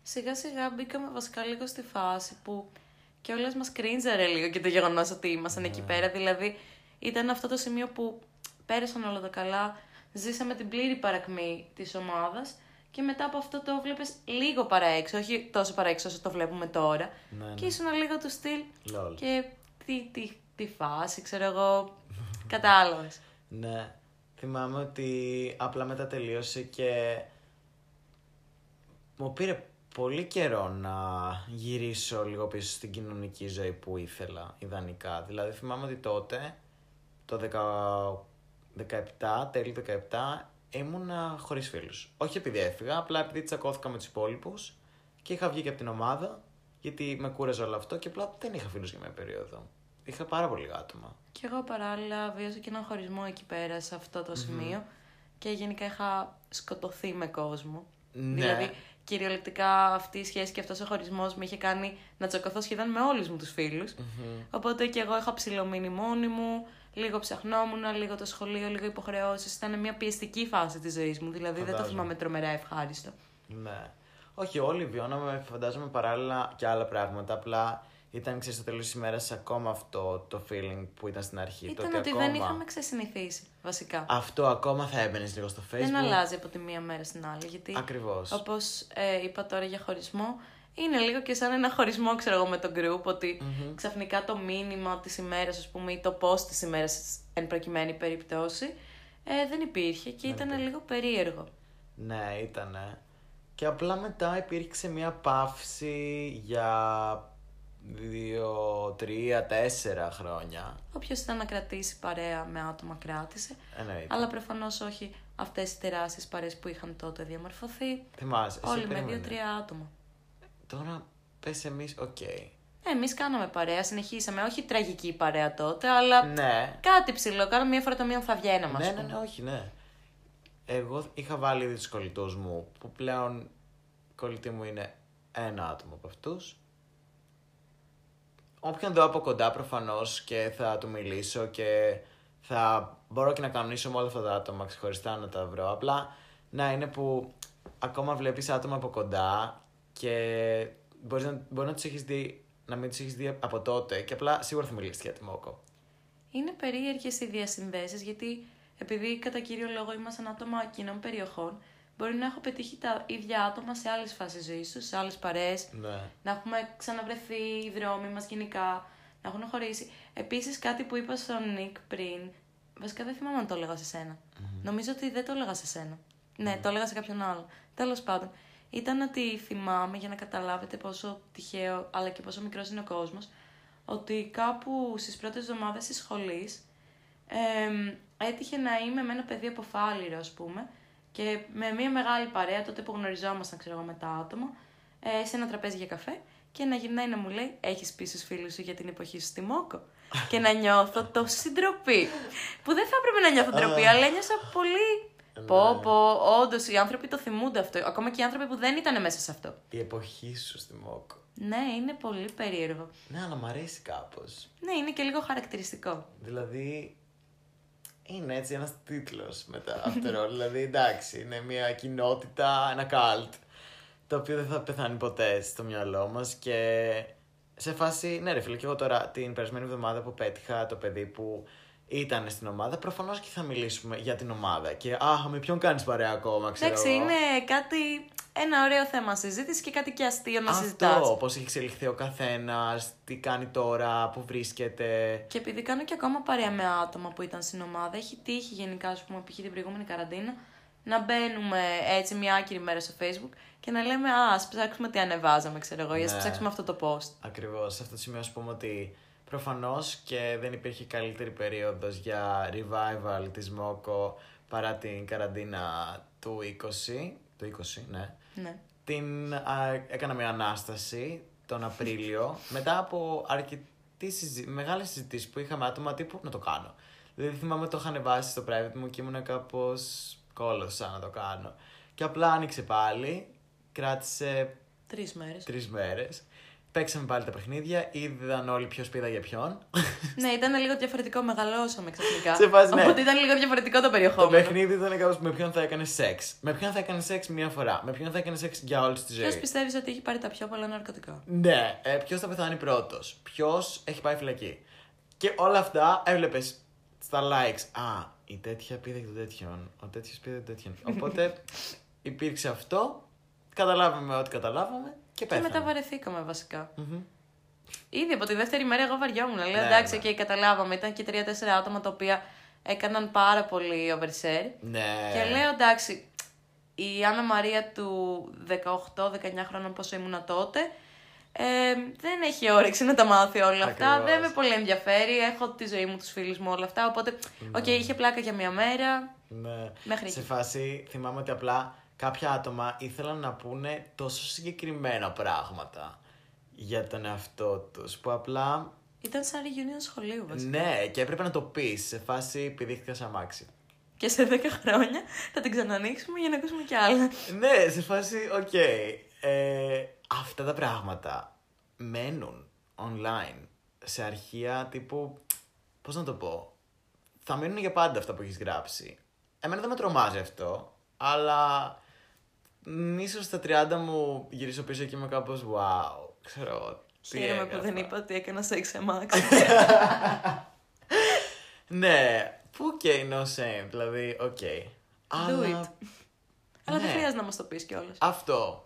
Σιγά σιγά μπήκαμε βασικά λίγο στη φάση που και όλες μας κρίντζαρε λίγο και το γεγονός ότι ήμασταν εκεί πέρα. Δηλαδή ήταν αυτό το σημείο που πέρασαν όλα τα καλά, ζήσαμε την πλήρη παρακμή της ομάδας και μετά από αυτό το βλέπεις λίγο παραέξω, όχι τόσο παραέξω όσο το βλέπουμε τώρα. Ναι, ναι. Και ήσουν λίγο του στυλ Λολ. και τι, τι, τι φάση, ξέρω εγώ, κατάλαβες. Ναι. Θυμάμαι ότι απλά μετά τελείωσε και μου πήρε πολύ καιρό να γυρίσω λίγο πίσω στην κοινωνική ζωή που ήθελα, ιδανικά. Δηλαδή θυμάμαι ότι τότε, το 10 17, τέλη 17, ήμουνα χωρίς φίλους. Όχι επειδή έφυγα, απλά επειδή τσακώθηκα με τους υπόλοιπους και είχα βγει και από την ομάδα, γιατί με κούραζε όλο αυτό και απλά δεν είχα φίλους για μια περίοδο. Είχα πάρα πολύ λίγα άτομα. Και εγώ παράλληλα βίωσα και έναν χωρισμό εκεί πέρα σε αυτό το σημείο και γενικά είχα σκοτωθεί με κόσμο. Ναι. Δηλαδή, κυριολεκτικά αυτή η σχέση και αυτός ο χωρισμός με είχε κάνει να τσακωθώ σχεδόν με όλους μου τους φιλους Οπότε και εγώ είχα ψηλομείνει μόνη μου, λίγο ψαχνόμουν, λίγο το σχολείο, λίγο υποχρεώσεις. Ήταν μια πιεστική φάση της ζωής μου, δηλαδή δεν το Φαντάζομαι. θυμάμαι τρομερά ευχάριστο. Ναι. Όχι, όλοι βιώναμε, φαντάζομαι, παράλληλα και άλλα πράγματα. Απλά ήταν, ξέρεις, στο τέλος της ημέρας ακόμα αυτό το feeling που ήταν στην αρχή. το Ήταν ότι ακόμα... δεν είχαμε ξεσυνηθίσει, βασικά. Αυτό ακόμα θα έμπαινες λίγο στο facebook. Δεν αλλάζει από τη μία μέρα στην άλλη, γιατί Ακριβώς. όπως ε, είπα τώρα για χωρισμό, είναι λίγο και σαν ένα χωρισμό, ξέρω εγώ, με το group, οτι ξαφνικά το μήνυμα της ημέρας, ας πούμε, ή το post της ημέρας, εν προκειμένη περιπτώσει, ε, δεν υπήρχε και ήταν λίγο περίεργο. Ναι, ήτανε. Και απλά μετά υπήρξε μια παύση για δύο, τρία, τέσσερα χρόνια. Όποιος ήταν να κρατήσει παρέα με άτομα κράτησε, Εννοείται. αλλά προφανώς όχι αυτές οι τεράστιες παρέες που είχαν τότε διαμορφωθεί, Θυμάσαι. εσύ όλοι με περίμενε. δύο-τρία άτομα. Τώρα πες εμείς, οκ. Ε, εμείς κάναμε παρέα, συνεχίσαμε, όχι τραγική παρέα τότε, αλλά Ναι. κάτι ψιλό, κάναμε μία φορά το μήνα θα βγαίναμε, ας Ναι, πούμε. ναι, ναι, όχι, ναι. Εγώ είχα βάλει ήδη τους κολλητούς μου, που πλέον κολλητή μου είναι ένα άτομο από αυτούς. Όποιον δω από κοντά προφανώς και θα του μιλήσω και θα μπορώ και να κανονίσω με όλα αυτά τα άτομα ξεχωριστά να τα βρω. Απλά να είναι που ακόμα βλέπεις άτομα από κοντά και μπορείς να, μπορεί να τους έχεις δει, να μην τους έχεις δει από τότε και απλά σίγουρα θα μιλήσεις για τη Μόκο. Είναι περίεργες οι διασυνδέσεις γιατί επειδή κατά κύριο λόγο ήμασταν άτομα κοινών περιοχών, μπορεί να έχω πετύχει τα ίδια άτομα σε άλλες φάσεις ζωής τους, σε άλλες παρέες, Ναι. να έχουμε ξαναβρεθεί οι δρόμοι μας γενικά, να έχουν χωρίσει. Επίσης κάτι που είπα στον Νικ πριν, βασικά δεν θυμάμαι αν το έλεγα σε σενα Νομίζω ότι δεν το έλεγα σε σένα. Ναι, το έλεγα σε κάποιον άλλο. Τέλος πάντων, ήταν ότι θυμάμαι για να καταλάβετε πόσο τυχαίο αλλά και πόσο μικρός είναι ο κόσμος, ότι κάπου στις πρώτες εβδομάδες της σχολής εμ, έτυχε να είμαι με ένα παιδί από Φάληρο, ας πούμε, και με μια μεγάλη παρέα, τότε που γνωριζόμασταν, ξέρω εγώ, με τα άτομα, ε, σε ένα τραπέζι για καφέ και να γυρνάει να μου λέει: Έχεις πει στους φίλους σου για την εποχή σου στη Μόκο; και να νιώθω τόση ντροπή. που δεν θα έπρεπε να νιώθω ντροπή, αλλά ένιωσα πολύ. Πω, πω, όντως οι άνθρωποι το θυμούνται αυτό. Ακόμα και οι άνθρωποι που δεν ήταν μέσα σε αυτό. Η εποχή σου στη Μόκο. Ναι, είναι πολύ περίεργο. Ναι, αλλά μ' αρέσει κάπως. Ναι, είναι και λίγο χαρακτηριστικό. Δηλαδή, είναι έτσι ένας τίτλος μετά after all. δηλαδή, εντάξει, είναι μια κοινότητα, ένα cult, το οποίο δεν θα πεθάνει ποτέ στο μυαλό μας και σε φάση, ναι ρε φίλε, και εγώ τώρα την περασμένη εβδομάδα που πέτυχα το παιδί που ήταν στην ομάδα, προφανώς και θα μιλήσουμε για την ομάδα και αχ, με ποιον κάνεις παρέα ακόμα, ξέρω Εντάξει, εγώ. είναι κάτι. Ένα ωραίο θέμα συζήτησης και κάτι και αστείο να συζητάς. Αυτό, πώς έχει εξελιχθεί ο καθένας, τι κάνει τώρα, που βρίσκεται. Και επειδή κάνω και ακόμα παρέα με άτομα που ήταν στην ομάδα, έχει τύχει γενικά, ας πούμε, π.χ. την προηγούμενη καραντίνα, να μπαίνουμε έτσι μια άκυρη μέρα στο Facebook και να λέμε Α, ας ψάξουμε τι ανεβάζαμε, ξέρω εγώ, ή ας Ναι. ψάξουμε αυτό το post. Ακριβώς, σε αυτό το σημείο ας πούμε ότι προφανώς και δεν υπήρχε καλύτερη περίοδος για revival της Μόκο παρά την καραντίνα του 20, του 20, ναι. Ναι. Την α, έκανα μια ανάσταση τον Απρίλιο μετά από αρκετή συζη... μεγάλες συζητήσεις που είχαμε άτομα τύπου να το κάνω. Δηλαδή θυμάμαι ότι το είχαν βάσει στο private μου και ήμουν κάπως κόλωσα να το κάνω. Και απλά άνοιξε πάλι, κράτησε Τρεις μέρες. τρεις μέρες. Παίξαμε πάλι τα παιχνίδια, είδαν όλοι ποιος πήδα για ποιον. ναι, ήταν λίγο διαφορετικό, μεγαλώσαμε ξαφνικά. Σε φάση, ναι. Οπότε ήταν λίγο διαφορετικό το το περιεχόμενο. παιχνίδι ήταν κάπως με ποιον θα έκανε σεξ. Με ποιον θα έκανε σεξ μία φορά. Με ποιον θα έκανε σεξ για όλη τη ζωή. Ποιο πιστεύεις ότι έχει πάρει τα πιο πολλά ναρκωτικά. Ναι, ε, ποιος θα πεθάνει πρώτος; Ποιος έχει πάει φυλακή; Και όλα αυτά έβλεπες στα likes. Α, η τέτοια πήδηξε και τον τέτοιον. Ο τέτοιος πήδηξε τον τέτοιον. Οπότε υπήρξε αυτό. Καταλάβαμε ό,τι καταλάβαμε και Και πέθανε. μετά βαρεθήκαμε βασικά. Μμμ. Ήδη από τη δεύτερη μέρα εγώ βαριόμουν. Λέω Ναι, εντάξει, ναι. οκ, καταλάβαμε. Ήταν και τρία-τέσσερα άτομα τα οποία έκαναν πάρα πολύ overshare. Ναι. Και λέω εντάξει, η Άννα Μαρία του 18-19 χρόνων πόσο ήμουνα τότε, ε, δεν έχει όρεξη να τα μάθει όλα αυτά. Ακριβώς. Δεν με πολύ ενδιαφέρει. Έχω τη ζωή μου, τους φίλους μου, όλα αυτά. Οπότε, οκ, είχε πλάκα για μία μέρα. Ναι. Μέχρι Σε εκεί. φάση θυμάμαι ότι απλά κάποια άτομα ήθελαν να πούνε τόσο συγκεκριμένα πράγματα για τον εαυτό τους που απλά Ήταν σαν reunion σχολείου βασικά. ναι και έπρεπε να το πεις σε φάση πηδήχτηκα σε αμάξι. Και σε 10 χρόνια θα την ξανανοίξουμε για να ακούσουμε κι άλλα. ναι, σε φάση οκ. Ε, αυτά τα πράγματα μένουν online σε αρχεία τύπου πώς να το πω θα μείνουν για πάντα αυτά που έχεις γράψει. Εμένα δεν με τρομάζει αυτό, αλλά μ, ίσως στα 30 μου γυρίσω πίσω και είμαι κάπως wow, ξέρω εγώ, τι Χαίρομαι που δεν έγραφα». είπα ότι έκανα σεξ αμάξι. Ναι, που και no shame, δηλαδή, οκ. Αλλά... it. Αλλά δεν Ναι. χρειάζεται να μας το πεις κιόλας. Αυτό.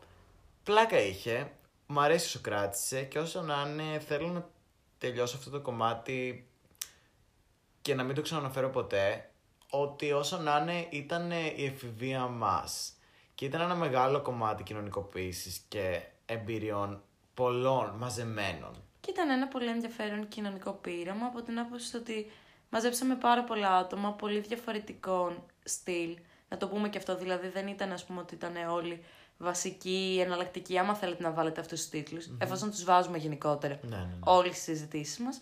Πλάκα είχε. Μ' αρέσει όσο κράτησε και όσο να είναι θέλω να τελειώσω αυτό το κομμάτι και να μην το ξαναναφέρω ποτέ ότι όσο να είναι ήταν η εφηβεία μας και ήταν ένα μεγάλο κομμάτι κοινωνικοποίησης και εμπειριών πολλών μαζεμένων. Και ήταν ένα πολύ ενδιαφέρον κοινωνικό πείραμα από την άποψη ότι μαζέψαμε πάρα πολλά άτομα πολύ διαφορετικών στυλ. Να το πούμε και αυτό, δηλαδή δεν ήταν ας πούμε ότι ήταν όλοι βασικοί, εναλλακτικοί, άμα θέλετε να βάλετε αυτούς τους τιτλους εφόσον τους βάζουμε γενικότερα Ναι, ναι, ναι. όλες τις συζητήσεις μας.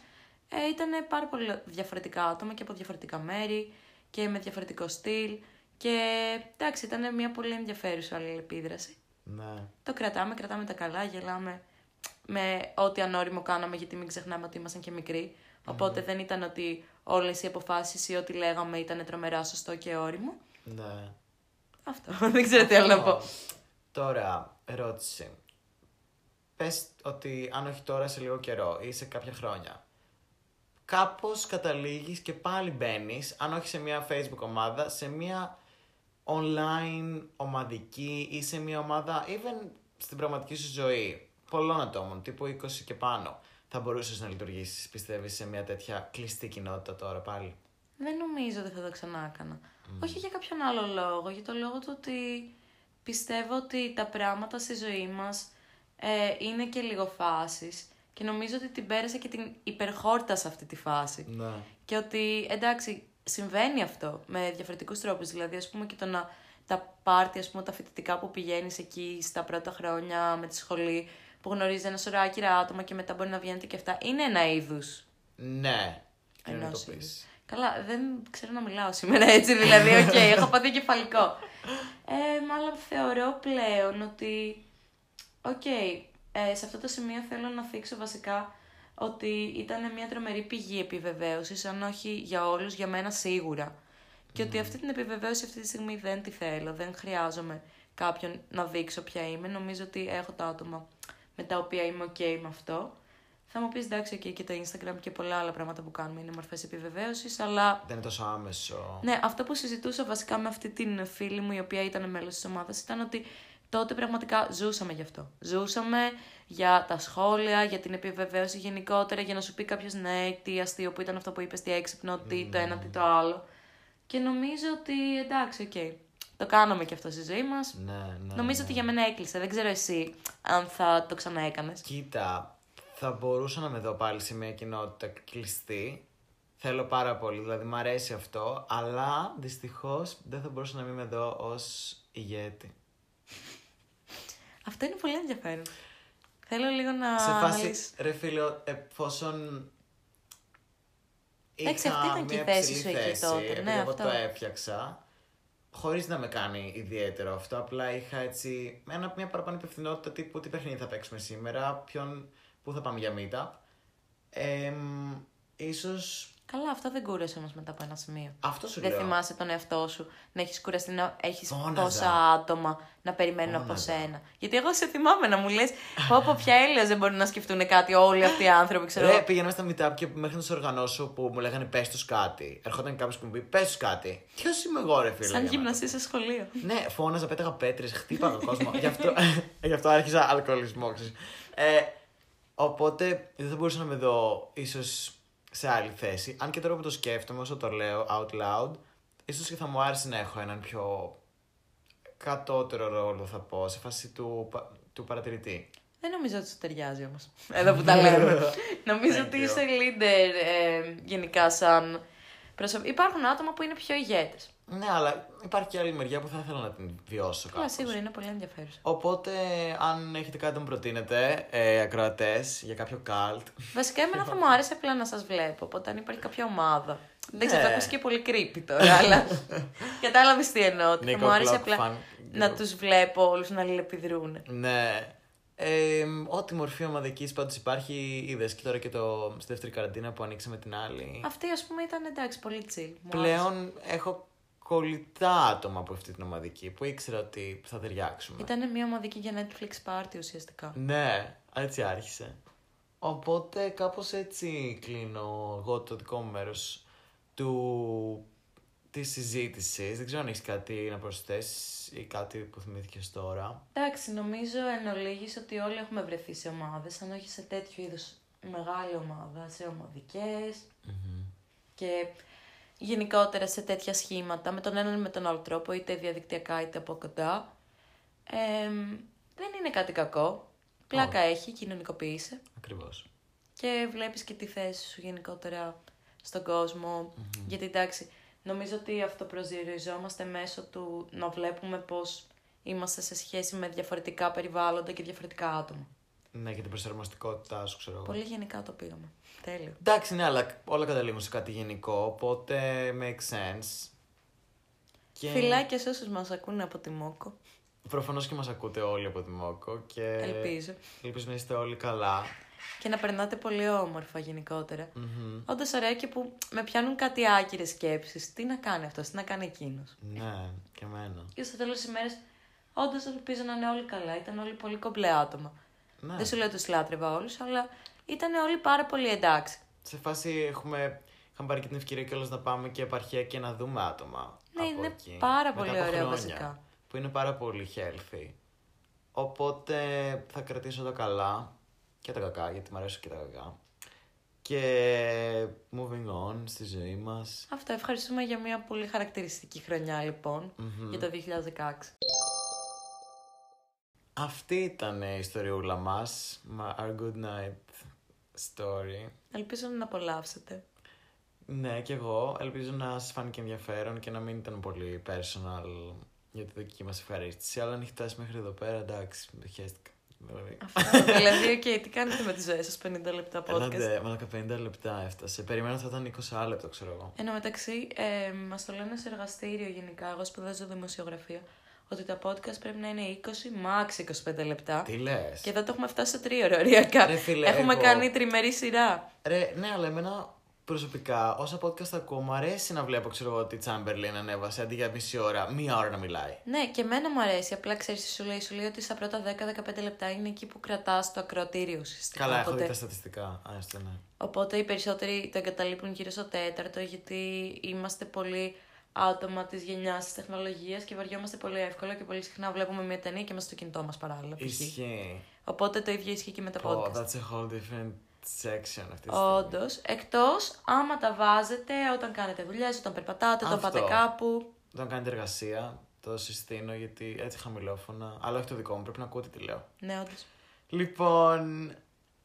Ε, ήταν πάρα πολύ διαφορετικά άτομα και από διαφορετικά μέρη και με διαφορετικό στυλ και εντάξει ήταν μια πολύ ενδιαφέρουσα αλληλεπίδραση. Ναι. Το κρατάμε, κρατάμε τα καλά, γελάμε με ό,τι ανώριμο κάναμε, γιατί μην ξεχνάμε ότι ήμασταν και μικροί. Οπότε δεν ήταν ότι όλες οι αποφάσεις ή ό,τι λέγαμε ήταν τρομερά σωστό και όριμο. Ναι. Αυτό, δεν ξέρω τι άλλο να πω. Τώρα, ερώτηση. πες ότι αν όχι τώρα σε λίγο καιρό ή σε κάποια χρόνια, κάπως καταλήγεις και πάλι μπαίνεις, αν όχι σε μια facebook ομάδα, σε μια online ομαδική ή σε μια ομάδα, even στην πραγματική σου ζωή, πολλών ατόμων, τύπου 20 και πάνω, θα μπορούσες να λειτουργήσεις, πιστεύεις, σε μια τέτοια κλειστή κοινότητα τώρα πάλι; Δεν νομίζω ότι θα το ξανά έκανα. Όχι για κάποιον άλλο λόγο, για το λόγο του ότι πιστεύω ότι τα πράγματα στη ζωή μας ε, είναι και λίγο φάσεις και νομίζω ότι την πέρασα και την υπερχόρτασα αυτή τη φάση. Ναι. Και ότι εντάξει, συμβαίνει αυτό με διαφορετικούς τρόπους. Δηλαδή, ας πούμε και το να τα πάρτι, ας πούμε, τα φοιτητικά που πηγαίνεις εκεί στα πρώτα χρόνια με τη σχολή, που γνωρίζεις ένα σωρό άκυρα άτομα και μετά μπορεί να βγαίνετε και αυτά, είναι ένα είδους. Ναι. Και να το Ενός πεις. είδους. Καλά, δεν ξέρω να μιλάω σήμερα έτσι, δηλαδή, οκ, έχω πάθει εγκεφαλικό. Ε, αλλά θεωρώ πλέον ότι, οκ, ε, σε αυτό το σημείο θέλω να θίξω βασικά ότι ήταν μια τρομερή πηγή επιβεβαίωσης, αν όχι για όλους, για μένα σίγουρα. Και ότι αυτή την επιβεβαίωση αυτή τη στιγμή δεν τη θέλω, δεν χρειάζομαι κάποιον να δείξω ποια είμαι. Νομίζω ότι έχω τα άτομα με τα οποία είμαι ok με αυτό. Θα μου πεις εντάξει, ok, και το Instagram και πολλά άλλα πράγματα που κάνουμε είναι μορφές επιβεβαίωσης, αλλά Δεν είναι τόσο άμεσο. ναι, αυτό που συζητούσα βασικά με αυτή την φίλη μου η οποία ήταν μέλος της ομάδας ήταν ότι τότε πραγματικά ζούσαμε γι' αυτό. Ζούσαμε για τα σχόλια, για την επιβεβαίωση γενικότερα, για να σου πει κάποιος ναι, τι αστείο που ήταν αυτό που είπες, τι έξυπνο, τι το ένα, τι το άλλο. Και νομίζω ότι εντάξει, οκ. Το κάναμε και αυτό στη ζωή μας. Ναι, ναι. νομίζω ναι. ότι για μένα έκλεισε. Δεν ξέρω εσύ αν θα το ξαναέκανες. Κοίτα, θα μπορούσα να με δω πάλι σε μια κοινότητα κλειστή. Θέλω πάρα πολύ, δηλαδή μου αρέσει αυτό, αλλά δυστυχώς δεν θα μπορούσα να μην με δω ως ηγέτη. Αυτό είναι πολύ ενδιαφέρον. Θέλω λίγο να σε φάση, αναλύσεις. ρε φίλε, εφόσον Εντάξει, είχα αυτή ήταν και η μια θέση ψηλή σου εκεί θέση, τότε. επειδή Ναι, εγώ αυτό. το έφτιαξα, χωρίς να με κάνει ιδιαίτερο αυτό, απλά είχα έτσι ένα, μια παραπάνω υπευθυνότητα τύπου τι παιχνίδι θα παίξουμε σήμερα, ποιον, πού θα πάμε για meetup. Ε, ίσως Καλά, αυτό δεν κούρασε όμως μετά από ένα σημείο. αυτό σου Δεν λέω. θυμάσαι τον εαυτό σου να έχεις κουραστεί να έχεις Φώναζα. πόσα άτομα να περιμένουν από Φώναζα. σένα. Γιατί εγώ σε θυμάμαι να μου λες: Πω, πω, ποια έλεος δεν μπορούν να σκεφτούν κάτι όλοι αυτοί οι άνθρωποι, ξέρω. Ρε, πήγαινα στα meetup και μέχρι να τους οργανώσω που μου λέγανε πες τους κάτι. Ερχόταν κάποιος που μου πει πες τους κάτι. Ποιος είμαι εγώ, ρε φίλε. Σαν για να γυμναστή σε σχολείο. Ναι, φώναζα, πέταγα πέτρες, χτύπαγα κόσμο. γι, αυτό, γι' αυτό άρχισα αλκοολισμός, ξέρεις. Ε, οπότε δεν θα μπορούσα να με δω ίσως σε άλλη θέση. Αν και τώρα που το σκέφτομαι, όσο το λέω out loud, ίσως και θα μου άρεσε να έχω έναν πιο κατώτερο ρόλο, θα πω, σε φάση του, πα- του παρατηρητή. Δεν νομίζω ότι σου ταιριάζει όμως. Εδώ που τα λέμε. νομίζω Thank ότι you. είσαι leader ε, γενικά σαν προσωπ... Υπάρχουν άτομα που είναι πιο ηγέτες. Ναι, αλλά υπάρχει και άλλη μεριά που θα ήθελα να την βιώσω Καλά, κάπως. σίγουρα είναι πολύ ενδιαφέρουσα. Οπότε, αν έχετε κάτι να μου προτείνετε, ε, ακροατές, για κάποιο καλτ. Βασικά, εμένα θα μου άρεσε απλά να σας βλέπω. Οπότε, αν υπάρχει κάποια ομάδα. Δεν ξέρω, Ναι. θα ακούσει και πολύ creepy τώρα, αλλά. Κατάλαβες τι εννοώ. ότι Θα Νίκο μου άρεσε Clock απλά fan να group. τους βλέπω όλους να αλληλεπιδρούν. Ναι. Ε, ό,τι μορφή ομαδικής πάντως υπάρχει, είδες και τώρα και το, στη δεύτερη καραντίνα που ανοίξαμε την άλλη. Αυτή, ας πούμε, ήταν εντάξει, πολύ chill. Μου άρεσε. Πλέον έχω κολλητά άτομα από αυτή την ομαδική που ήξερα ότι θα ταιριάξουμε. Ήταν μια ομαδική για Netflix party ουσιαστικά. Ναι, έτσι άρχισε. Οπότε κάπως έτσι κλείνω εγώ το δικό μου μέρος του... της συζήτησης. Δεν ξέρω αν έχεις κάτι να προσθέσεις ή κάτι που θυμήθηκες τώρα. Εντάξει, νομίζω εν ολίγης ότι όλοι έχουμε βρεθεί σε ομάδες, αν όχι σε τέτοιου είδους μεγάλη ομάδα, σε ομαδικές και γενικότερα σε τέτοια σχήματα, με τον έναν ή με τον άλλο τρόπο, είτε διαδικτυακά είτε από κοντά. Ε, δεν είναι κάτι κακό. Πλάκα έχει, κοινωνικοποίησε Ακριβώς. και βλέπεις και τη θέση σου γενικότερα στον κοσμο Γιατί εντάξει, νομίζω ότι αυτοπροσδιοριζόμαστε μέσω του να βλέπουμε πώς είμαστε σε σχέση με διαφορετικά περιβάλλοντα και διαφορετικά άτομα. Ναι, και την προσαρμοστικότητά σου, ξέρω εγώ. Πολύ γενικά το πήγαμε. Τέλειο. Εντάξει, ναι, αλλά όλα καταλήγουν σε κάτι γενικό, οπότε makes sense. Και... Φιλάκια σε όσους μας ακούνε από τη Μόκο. Προφανώς και μας ακούτε όλοι από τη Μόκο και... Ελπίζω. Ελπίζω να είστε όλοι καλά. Και να περνάτε πολύ όμορφα γενικότερα. Μμμ. Όντως ωραία και που με πιάνουν κάτι άκυρες σκέψεις. Τι να κάνει αυτός, τι να κάνει εκείνος. Ναι, και εμένα. Και στο τέλος της ημέρας, όντως ελπίζω να είναι όλοι καλά. Ήταν όλοι πολύ κομπλέ άτομα. Ναι. Δεν σου λέω ότι τους λάτρευα όλους, αλλά ήταν όλοι πάρα πολύ εντάξει. Σε φάση έχουμε, είχαμε πάρει και την ευκαιρία κιόλας να πάμε και επαρχία και να δούμε άτομα. Ναι, από είναι εκεί. πάρα Μετά πολύ από ωραίο χρόνια, βασικά. Που είναι πάρα πολύ healthy. Οπότε θα κρατήσω τα καλά και τα κακά, γιατί μου αρέσουν και τα κακά. Και moving on στη ζωή μας. Αυτό, ευχαριστούμε για μια πολύ χαρακτηριστική χρονιά λοιπόν, για το 2016. Αυτή ήταν η ιστοριούλα μας. μα- Our good night story. Ελπίζω να απολαύσετε. Ναι, και εγώ. Ελπίζω να σας φάνηκε ενδιαφέρον και να μην ήταν πολύ personal για τη δική μας ευχαρίστηση. Αλλά αν έχει φτάσει μέχρι εδώ πέρα, εντάξει, το χέστηκα. Δηλαδή. Αυτό, δηλαδή, οκ, τι κάνετε με τη ζωή σας 50 λεπτά podcast; Έλατε, μαλάκα 50 λεπτά έφτασε. Περιμένω θα ήταν 20 λεπτό, ξέρω εγώ. Εν τω μεταξύ, ε, μας το λένε σε εργαστήριο γενικά. Εγώ σπουδάζω δημοσιογραφία. Ότι τα podcast πρέπει να είναι 20, max 25 λεπτά. Τι λες; Και εδώ το έχουμε φτάσει σε τρίωρο ωριακά. Ρε φίλε, έχουμε εγώ- κάνει τριμερή σειρά. Ρε, ναι, αλλά εμένα προσωπικά, όσα podcast ακούω, μου αρέσει να βλέπω, ξέρω εγώ, ότι η Chamberlain ανέβασε αντί για μισή ώρα, μία ώρα να μιλάει. Ναι, και εμένα μου αρέσει. Απλά ξέρεις τι σου λέει. Σου λέει ότι στα πρώτα 10-15 λεπτά είναι εκεί που κρατάς το ακροατήριο ουσιαστικά. Καλά, έχω Οπότε- δει τα στατιστικά. Άστο, ναι. Οπότε οι περισσότεροι το εγκαταλείπουν γύρω στο τέταρτο, γιατί είμαστε πολύ άτομα της γενιάς της τεχνολογίας και βαριόμαστε πολύ εύκολα και πολύ συχνά βλέπουμε μια ταινία και είμαστε στο κινητό μας παράλληλα. π.χ. Ισχύει. Οπότε το ίδιο ισχύει και με τα Oh, podcast. that's a whole different section αυτή τη στιγμή. Όντως, εκτός άμα τα βάζετε όταν κάνετε δουλειές, όταν περπατάτε, όταν Αυτό. πάτε κάπου. Όταν κάνετε εργασία, το συστήνω γιατί έτσι χαμηλόφωνα. Αλλά όχι το δικό μου, πρέπει να ακούτε τι λέω. Ναι, όντως. Λοιπόν,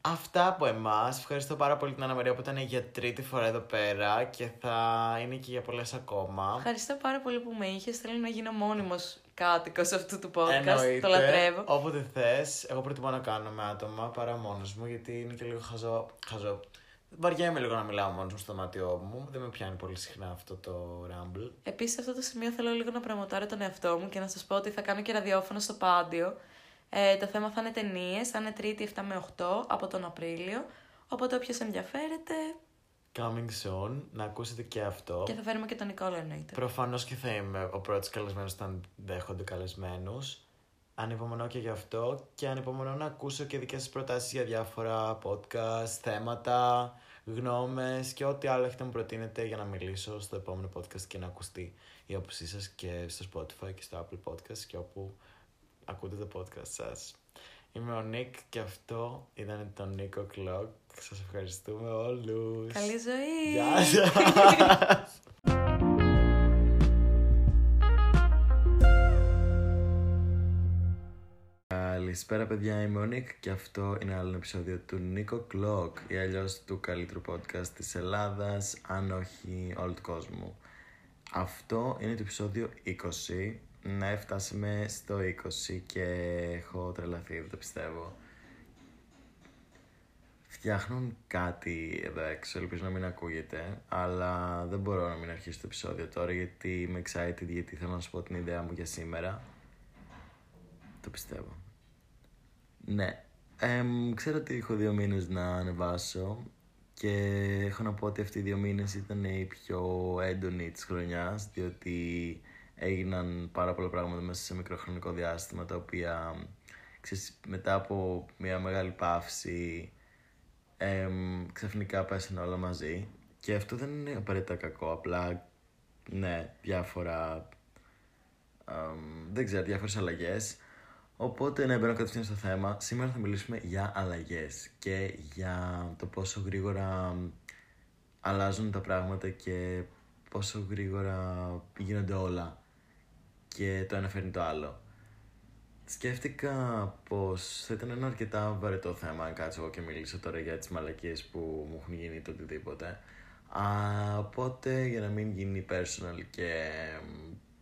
αυτά από εμάς. Ευχαριστώ πάρα πολύ την Ανna Μαρία που ήταν για τρίτη φορά εδώ πέρα και θα είναι και για πολλές ακόμα. Ευχαριστώ πάρα πολύ που με είχες. Θέλω να γίνω μόνιμος κάτοικος αυτού του podcast. Εννοείται. Το λατρεύω. Όποτε θες. Εγώ προτιμώ να κάνω με άτομα παρά μόνος μου γιατί είναι και λίγο χαζό. χαζό. Βαριέμαι λίγο να μιλάω μόνος μου στο δωμάτιό μου. Δεν με πιάνει πολύ συχνά αυτό το Rumble. Επίσης, σε αυτό το σημείο θέλω λίγο να προμοτάρω τον εαυτό μου και να σας πω ότι θα κάνω και ραδιόφωνο στο Πάντιο. Ε, το θέμα θα είναι ταινίες, θα είναι Τρίτη 7 με 8 από τον Απρίλιο. Οπότε όποιος ενδιαφέρεται. Coming soon, να ακούσετε και αυτό. Και θα φέρουμε και τον Νικόλα εννοείται. Προφανώς και θα είμαι ο πρώτος καλεσμένος όταν δέχονται καλεσμένους. Ανυπομονώ και γι' αυτό και ανυπομονώ να ακούσω και δικές σας προτάσεις για διάφορα podcast, θέματα, γνώμες και ό,τι άλλο έχετε να μου προτείνετε για να μιλήσω στο επόμενο podcast και να ακουστεί η άποψή σας και στο Spotify και στο Apple Podcast και όπου ακούτε το podcast σας. Είμαι ο Νίκ και αυτό ήταν το Νίκο Clock. Σας ευχαριστούμε όλους. Καλή ζωή! Γεια σας! Καλησπέρα παιδιά, είμαι ο Νίκ και αυτό είναι άλλο ένα επεισόδιο του Νίκο Clock ή αλλιώς του καλύτερου podcast της Ελλάδας, αν όχι όλου του κόσμου. Αυτό είναι το επεισόδιο 20. Ναι, φτάσαμε στο 20 και έχω τρελαθεί, δεν το πιστεύω. Φτιάχνουν κάτι εδώ έξω, ελπίζω να μην ακούγεται, αλλά δεν μπορώ να μην αρχίσω το επεισόδιο τώρα γιατί είμαι excited, γιατί θέλω να σου πω την ιδέα μου για σήμερα. Το πιστεύω. Ναι. Εμ, ξέρω ότι έχω δύο μήνες να ανεβάσω και έχω να πω ότι αυτοί οι δύο μήνες ήταν οι πιο έντονοι της χρονιάς διότι έγιναν πάρα πολλά πράγματα μέσα σε μικρό χρονικό διάστημα τα οποία ξέρεις, μετά από μια μεγάλη παύση εμ, ξαφνικά πέσανε όλα μαζί. Και αυτό δεν είναι απαραίτητα κακό, απλά ναι, διάφορα εμ, δεν ξέρω, διάφορες αλλαγές. Οπότε ναι, μπαίνω κατευθείαν στο θέμα. Σήμερα θα μιλήσουμε για αλλαγές και για το πόσο γρήγορα αλλάζουν τα πράγματα και πόσο γρήγορα γίνονται όλα και το ένα φέρνει το άλλο. Σκέφτηκα πως θα ήταν ένα αρκετά βαρετό θέμα αν κάτσω εγώ και μιλήσω τώρα για τις μαλακίες που μου έχουν γίνει το οτιδήποτε. Α, οπότε για να μην γίνει personal και μ,